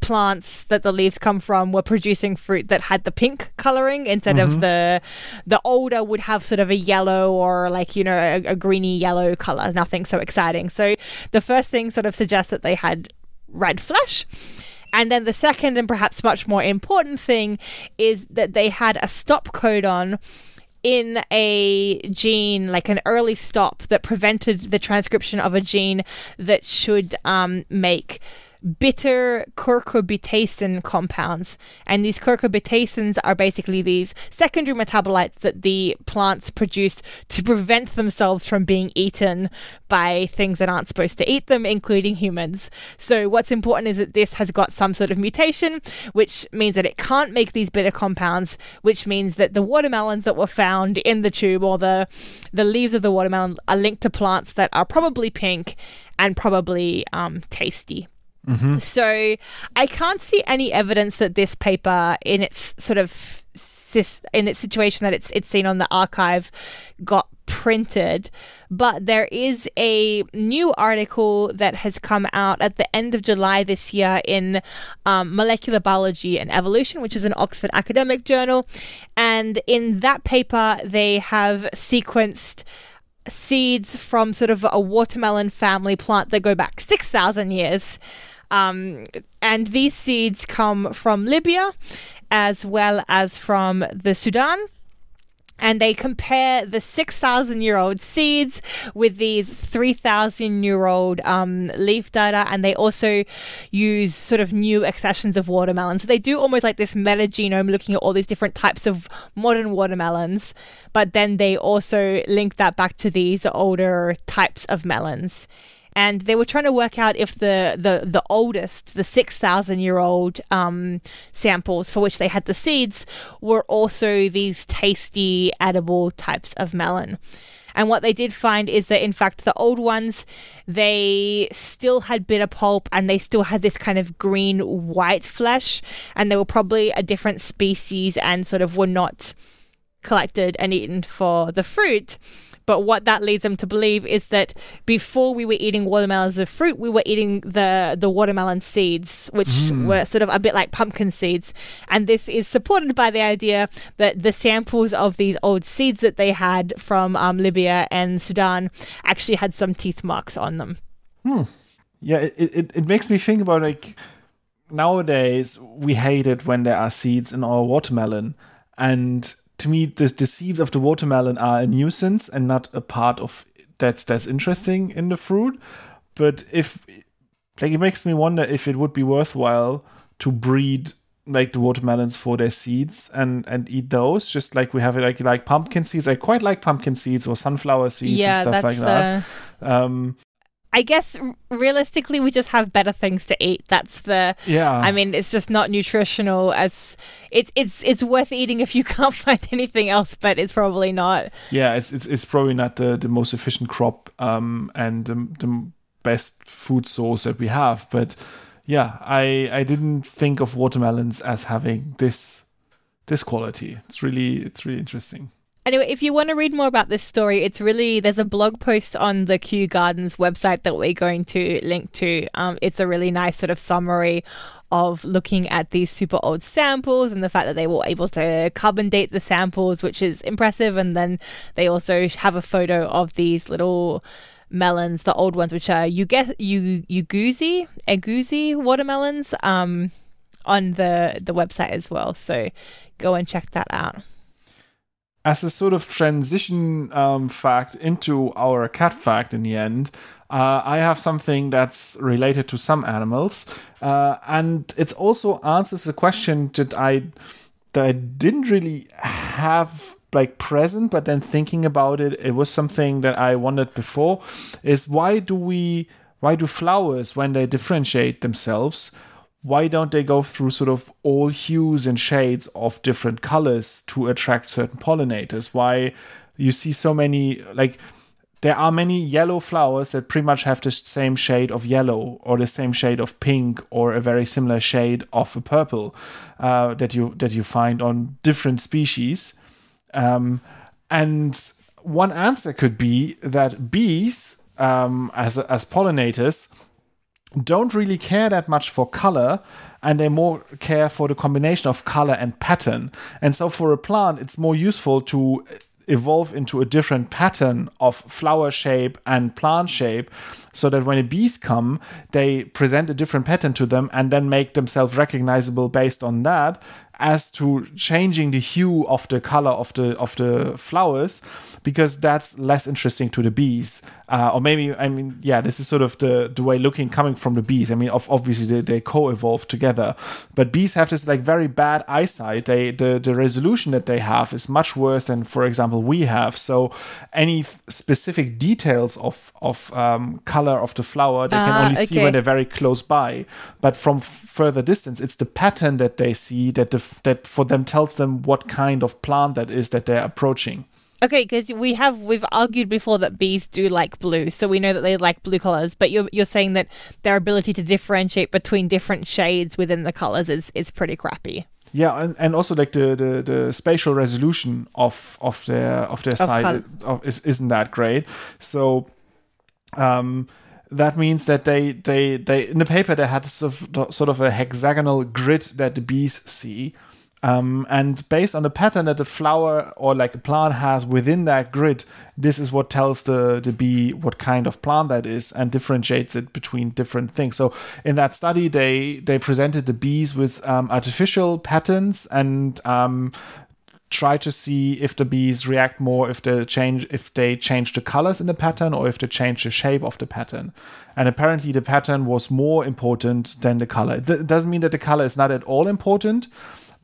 plants that the leaves come from were producing fruit that had the pink coloring instead mm-hmm. of the the older would have sort of a yellow or like you know a, a greeny yellow color nothing so exciting so the first thing sort of suggests that they had red flesh and then the second and perhaps much more important thing is that they had a stop codon in a gene, like an early stop that prevented the transcription of a gene that should um, make bitter cucurbitacin compounds. And these cucurbitacins are basically these secondary metabolites that the plants produce to prevent themselves from being eaten by things that aren't supposed to eat them, including humans. So, what's important is that this has got some sort of mutation, which means that it can't make these bitter compounds, which means that the watermelons that were found in the tube or the, the leaves of the watermelon are linked to plants that are probably pink and probably um, tasty. Mm-hmm. So I can't see any evidence that this paper, in its sort of in its situation that it's it's seen on the archive got printed. But there is a new article that has come out at the end of July this year in um, Molecular Biology and Evolution, which is an Oxford academic journal. And in that paper, they have sequenced seeds from sort of a watermelon family plant that go back 6,000 years. Um, and these seeds come from Libya as well as from the Sudan. And they compare the 6,000 year old seeds with these 3,000 year old um, leaf data, and they also use sort of new accessions of watermelon. So they do almost like this metagenome looking at all these different types of modern watermelons, but then they also link that back to these older types of melons and they were trying to work out if the the, the oldest, the six thousand year old um, samples for which they had the seeds were also these tasty edible types of melon. And what they did find is that, in fact, the old ones, they still had bitter pulp and they still had this kind of green white flesh. And they were probably a different species and sort of were not collected and eaten for the fruit. But what that leads them to believe is that before we were eating watermelons as a fruit, we were eating the the watermelon seeds, which mm. were sort of a bit like pumpkin seeds. And this is supported by the idea that the samples of these old seeds that they had from um, Libya and Sudan actually had some teeth marks on them. Hmm. Yeah, it, it, it makes me think about like nowadays we hate it when there are seeds in our watermelon and to me the, the seeds of the watermelon are a nuisance and not a part of that's that's interesting in the fruit. But if like it makes me wonder if it would be worthwhile to breed like the watermelons for their seeds and and eat those. Just like we have like like pumpkin seeds. I quite like pumpkin seeds or sunflower seeds yeah, and stuff like that. um I guess realistically, we just have better things to eat. That's the yeah. I mean, it's just not nutritional. As it's it's it's worth eating if you *laughs* can't find anything else, but it's probably not. Yeah, it's it's, it's probably not the, the most efficient crop um, and the, the best food source that we have. But yeah, I I didn't think of watermelons as having this this quality. It's really it's really interesting. Anyway, if you want to read more about this story, it's really there's a blog post on the Kew Gardens website that we're going to link to. Um, it's a really nice sort of summary of looking at these super old samples and the fact that they were able to carbon date the samples, which is impressive. And then they also have a photo of these little melons, the old ones, which are you get you Uguzi, Egusi watermelons, um, on the the website as well. So go and check that out as a sort of transition um, fact into our cat fact in the end, uh, I have something that's related to some animals, uh, and it also answers a question that I that I didn't really have like present, but then thinking about it, it was something that I wondered before: is why do we why do flowers when they differentiate themselves? Why don't they go through sort of all hues and shades of different colors to attract certain pollinators? Why you see so many like there are many yellow flowers that pretty much have the same shade of yellow or the same shade of pink or a very similar shade of a purple uh, that you that you find on different species. Um, and one answer could be that bees, um, as as pollinators, don't really care that much for color and they more care for the combination of color and pattern. And so for a plant, it's more useful to evolve into a different pattern of flower shape and plant shape so that when the bees come, they present a different pattern to them and then make themselves recognizable based on that as to changing the hue of the color of the of the flowers because that's less interesting to the bees. Uh, or maybe i mean yeah this is sort of the the way looking coming from the bees. I mean obviously they, they co-evolve together. But bees have this like very bad eyesight. They the the resolution that they have is much worse than for example we have. So any f- specific details of of um, color of the flower they can ah, only okay. see when they're very close by. But from f- further distance it's the pattern that they see that the that for them tells them what kind of plant that is that they're approaching. Okay, because we have we've argued before that bees do like blue, so we know that they like blue colors. But you're you're saying that their ability to differentiate between different shades within the colors is is pretty crappy. Yeah, and, and also like the, the, the spatial resolution of of their of their colours. is, is, isn't that great. So um, that means that they they they in the paper they had sort of, sort of a hexagonal grid that the bees see. Um, and based on the pattern that the flower or like a plant has within that grid, this is what tells the, the bee what kind of plant that is and differentiates it between different things. So in that study, they they presented the bees with um, artificial patterns and um, try to see if the bees react more if they change if they change the colors in the pattern or if they change the shape of the pattern and apparently the pattern was more important than the color it doesn't mean that the color is not at all important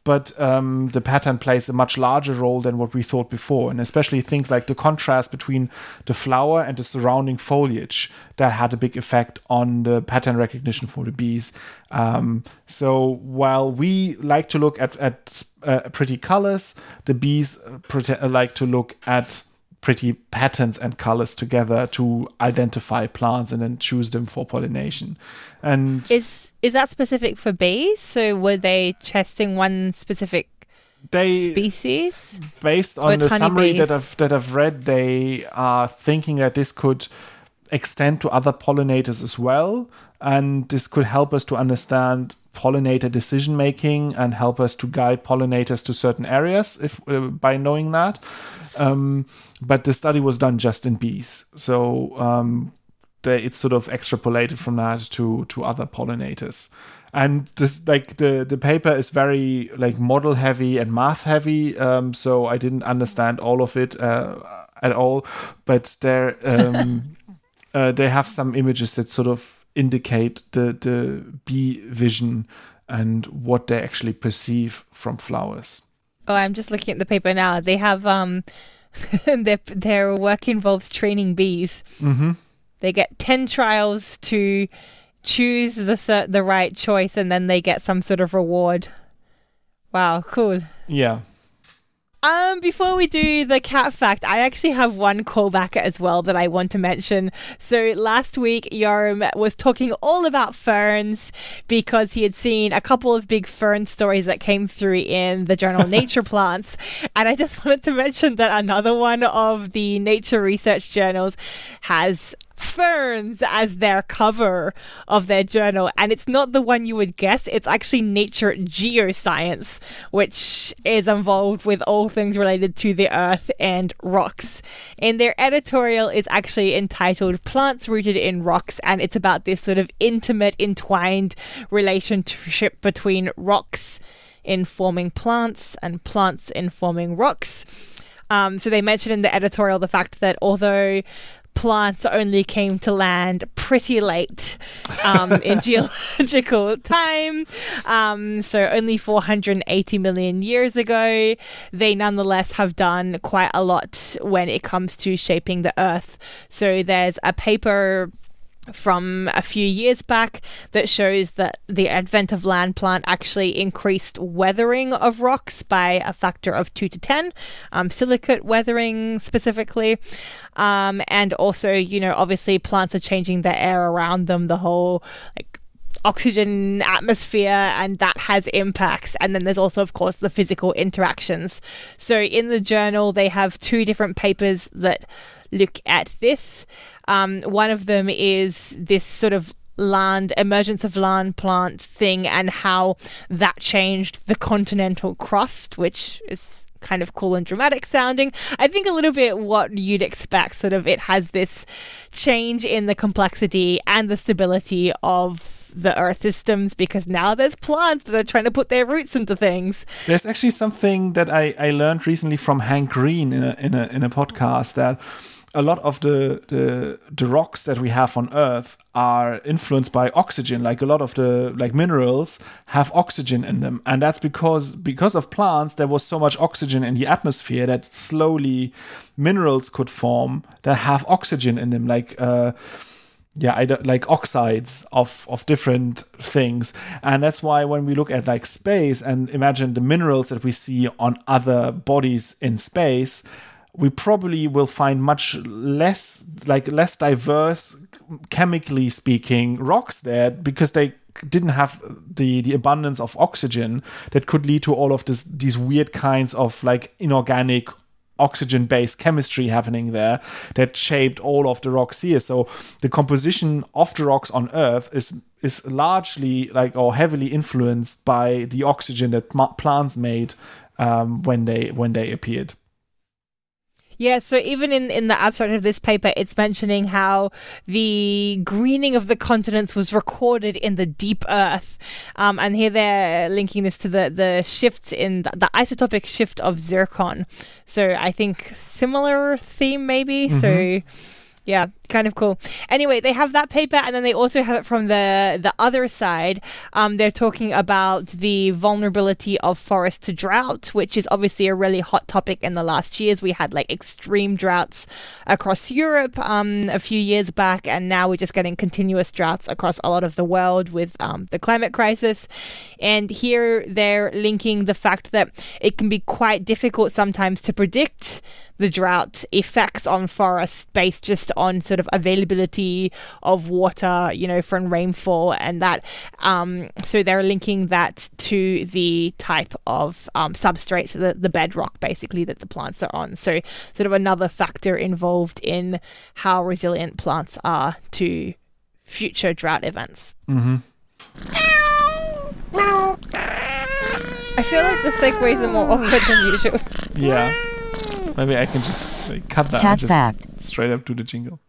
but um, the pattern plays a much larger role than what we thought before. And especially things like the contrast between the flower and the surrounding foliage that had a big effect on the pattern recognition for the bees. Um, so while we like to look at, at uh, pretty colors the bees uh, uh, like to look at pretty patterns and colors together to identify plants and then choose them for pollination. And Is is that specific for bees? So were they testing one specific they species? based on the summary that. I've that I've read, they are thinking that this could extend to other pollinators as well, and this could help us to understand pollinator decision making and help us to guide pollinators to certain areas if uh, by knowing that. Um, but the study was done just in bees, so um, they, it's sort of extrapolated from that to to other pollinators and this like the the paper is very like model heavy and math heavy um so i didn't understand all of it uh, at all but there um *laughs* uh, they have some images that sort of indicate the the bee vision and what they actually perceive from flowers Oh, I'm just looking at the paper now. They have um *laughs* their their work involves training bees. mm-hmm. They get 10 trials to choose the the right choice and then they get some sort of reward. Wow, cool. yeah Um, before we do the cat fact, I actually have one callback as well that I want to mention. So last week, Yoram was talking all about ferns because he had seen a couple of big fern stories that came through in the journal *laughs* Nature Plants, and I just *laughs* wanted to mention that another one of the Nature research journals has ferns as their cover of their journal. And it's not the one you would guess. It's actually nature geoscience which is involved with all things related to the earth and rocks. And their editorial is actually entitled plants rooted in rocks and it's about this sort of intimate entwined relationship between rocks in forming plants and plants in forming rocks. Um, so they mentioned in the editorial the fact that although plants only came to land pretty late um, in *laughs* geological time, um, so only 480 million years ago, they nonetheless have done quite a lot when it comes to shaping the Earth. So there's a paper from a few years back that shows that the advent of land plant actually increased weathering of rocks by a factor of 2 to 10 um, silicate weathering specifically. Um, and also you know obviously plants are changing the air around them the whole like oxygen atmosphere and that has impacts. And then there's also of course the physical interactions. So in the journal they have two different papers that look at this um, one of them is this sort of land emergence of land plants thing and how that changed the continental crust which is kind of cool and dramatic sounding. I think a little bit what you'd expect, sort of, it has this change in the complexity and the stability of the earth systems because now there's plants that are trying to put their roots into things. There's actually something that I, I learned recently from Hank Green in a, in a, in a podcast that a lot of the, the the rocks that we have on Earth are influenced by oxygen. Like a lot of the like minerals have oxygen in them, and that's because because of plants there was so much oxygen in the atmosphere that slowly minerals could form that have oxygen in them. Like uh, yeah I don't- like oxides of of different things and that's why when we look at like space and imagine the minerals that we see on other bodies in space we probably will find much less like less diverse chemically speaking rocks there because they didn't have the the abundance of oxygen that could lead to all of this these weird kinds of like inorganic oxygen based chemistry happening there that shaped all of the rocks here. So the composition of the rocks on earth is is largely like or heavily influenced by the oxygen that plants made um, when they when they appeared yeah, so even in, in the abstract of this paper, it's mentioning how the greening of the continents was recorded in the deep earth. Um, and here they're linking this to the, the shifts in the, the isotopic shift of zircon. So I think similar theme, maybe. Mm-hmm. So yeah, kind of cool. Anyway, they have that paper, and then they also have it from the the other side. Um, they're talking about the vulnerability of forest to drought, which is obviously a really hot topic in the last years. We had like extreme droughts across Europe um, a few years back, and now we're just getting continuous droughts across a lot of the world with um, the climate crisis. And here they're linking the fact that it can be quite difficult sometimes to predict the drought effects on forests based just on sort of availability of water, you know, from rainfall and that. Um, so they're linking that to the type of um, substrate, so the, the bedrock basically that the plants are on. So, sort of another factor involved in how resilient plants are to future drought events. Mm-hmm. I feel like the segues are more awkward than usual. Yeah. Maybe I can just like, cut that Cat and just fact. straight up to the jingle.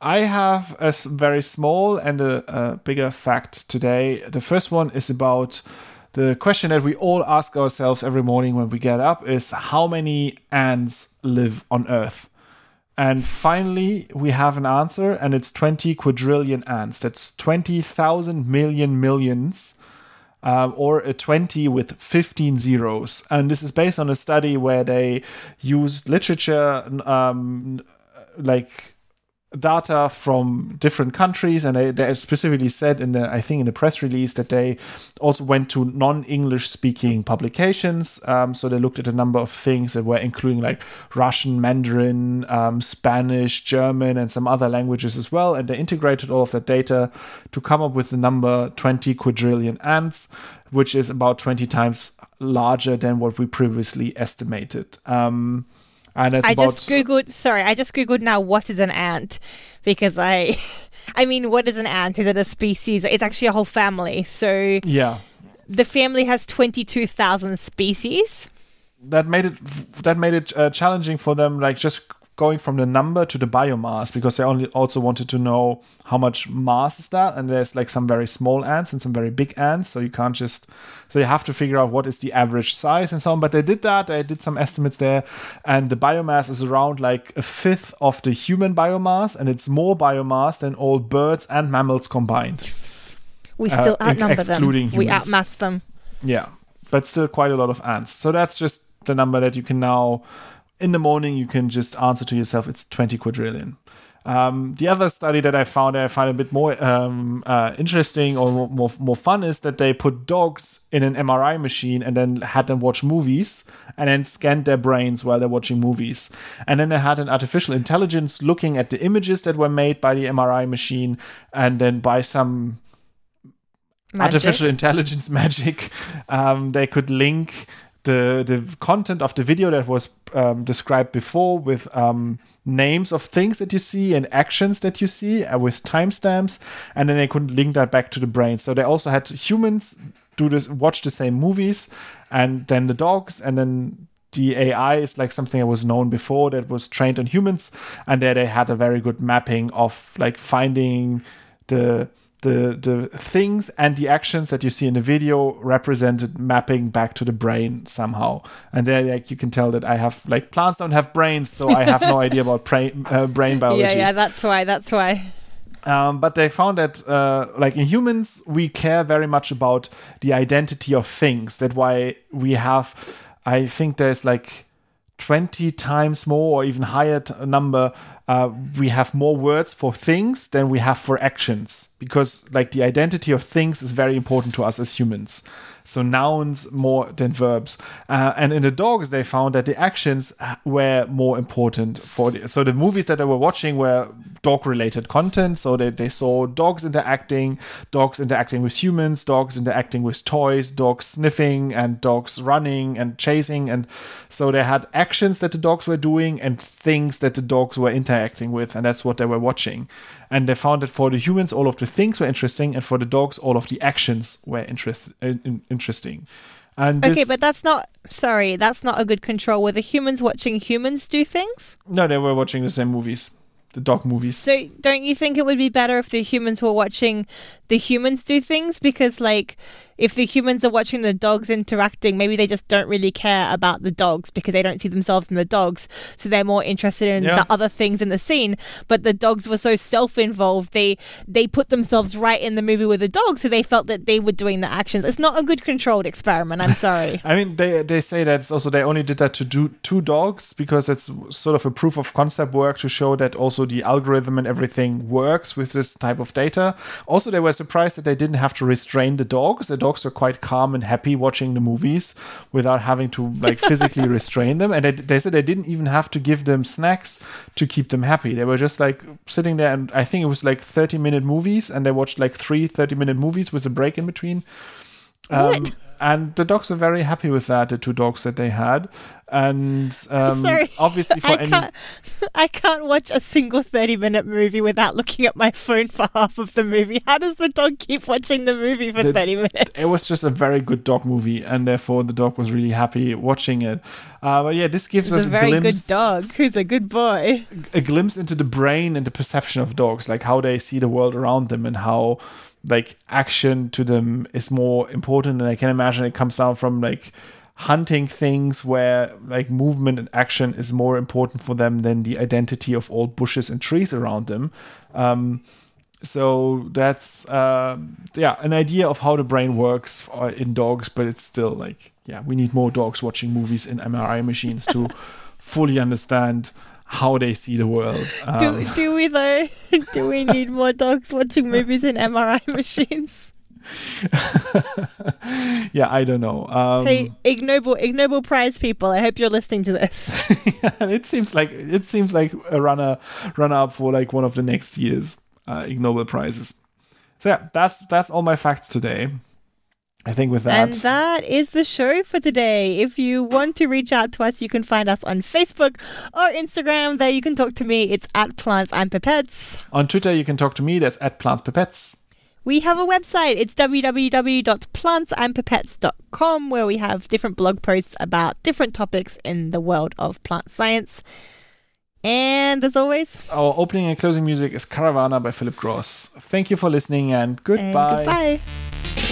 I have a very small and a, a bigger fact today. The first one is about the question that we all ask ourselves every morning when we get up is how many ants live on Earth? And finally, we have an answer, and it's 20 quadrillion ants. That's 20,000 million millions um, or a 20 with 15 zeros. And this is based on a study where they used literature um, like data from different countries and they, they specifically said in the i think in the press release that they also went to non-english speaking publications. Um, so they looked at a number of things that were including like russian mandarin um, spanish german and some other languages as well. And they integrated all of that data to come up with the number 20 quadrillion ants which is about 20 times larger than what we previously estimated. Um, and it's I about just googled. Sorry, I just googled now. What is an ant? Because I, *laughs* I mean, what is an ant? Is it a species? It's actually a whole family. So yeah, the family has twenty-two thousand species. that made it that made it uh, challenging for them like just going from the number to the biomass because they only also wanted to know how much mass is that and there's like some very small ants and some very big ants so you can't just so you have to figure out what is the average size and so on but they did that they did some estimates there and the biomass is around like a fifth of the human biomass and it's more biomass than all birds and mammals combined We still Uh, outnumber excluding them. We humans. outmass them. yeah, but still quite a lot of ants. So that's just the number that you can now, in the morning, you can just answer to yourself. It's 20 quadrillion. Um, the other study that I found that I find a bit more um, uh, interesting or more, more, fun is that they put dogs in an MRI machine and then had them watch movies and then scanned their brains while they're watching movies. And then they had an artificial intelligence looking at the images that were made by the MRI machine and then by some Magic. artificial intelligence *laughs* magic, um, they could link the the content of the video that was um, described before with um, names of things that you see and actions that you see uh, with timestamps, and then they could link that back to the brain. So they also had humans do this, watch the same movies, and then the dogs, and then the AI is like something that was known before that was trained on humans, and there they had a very good mapping of like finding the the the things and the actions that you see in the video represented mapping back to the brain somehow and there like you can tell that i have like plants don't have brains so i have no *laughs* idea about brain uh, brain biology Yeah, yeah, that's why. That's why. um, but they found that uh, like in humans we care very much about the identity of things that why we have i think there's like 20 times more or even higher t- number uh, we have more words for things than we have for actions. Because like the identity of things is very important to us as humans so nouns more than verbs. Uh, and in the dogs, they found that the actions were more important for the, so the movies that they were watching were dog related content. So they, they saw dogs interacting, dogs interacting with humans, dogs interacting with toys, dogs sniffing and dogs running and chasing. And so they had actions that the dogs were doing and things that the dogs were interacting with. And that's what they were watching. And they found that for the humans, all of the things were interesting, and for the dogs, all of the actions were interest, uh, in, interesting. And okay, but that's not sorry, that's not a good control. Were the humans watching humans do things? No, they were watching the same movies the dog movies. So don't you think it would be better if the humans were watching the humans do things? Because like if the humans are watching the dogs interacting, maybe they just don't really care about the dogs because they don't see themselves in the dogs. So they're more interested in yeah. the other things in the scene. But the dogs were so self-involved, they they put themselves right in the movie with the dogs, so they felt that they were doing the actions. It's not a good controlled experiment. I'm sorry. *laughs* I mean, they they say that also they only did that to do two dogs because it's sort of a proof of concept work to show that also the algorithm and everything works with this type of data. Also, they were surprised that they didn't have to restrain the dogs. The dogs are quite calm and happy watching the movies without having to like *laughs* physically restrain them. And they, they said they didn't even have to give them snacks to keep them happy. They were just like sitting there, and I think it was like 30 minute movies, and they watched like three 30 minute movies with a break in between. Um, and the dogs were very happy with that, the two dogs that they had and *laughs* um, Sorry, obviously for I any can't, I can't watch a single 30 minute movie without looking at my phone for half of the movie. How does the dog keep watching the movie for the, 30 minutes? it was just a very good dog movie and therefore the dog was really happy watching it. Uh, but yeah this gives it's us a very glimpse, good dog. Who's a good boy. a glimpse into the brain and the perception of dogs like how they see the world around them and how like action to them is more important and i can imagine. It comes down from like hunting things where like movement and action is more important for them than the identity of all bushes and trees around them. Um, so that's uh, yeah an idea of how the brain works in dogs, but it's still like yeah we need more dogs watching movies in MRI machines to *laughs* fully understand how they see the world. Um, do, do we though? *laughs* do we need more dogs watching *laughs* movies in MRI machines? *laughs* yeah, I don't know. Um, hey, Ig Nobel, ignoble prize people! I hope you're listening to this. *laughs* yeah, it seems like it seems like a runner runner up for like one of the next year's uh, Ig Nobel prizes. So yeah, that's that's all my facts today. I think with that. And that is the show for today. If you want to reach out to us, you can find us on Facebook or Instagram. There you can talk to me. It's at Plants and Pipettes. On Twitter, you can talk to me. That's at Plants Pipettes. We have a website. It's www.plantsandpipettes.com where we have different blog posts about different topics in the world of plant science. And as always, our opening and closing music is Caravana by Philip Gross. Thank you for listening and goodbye. And goodbye.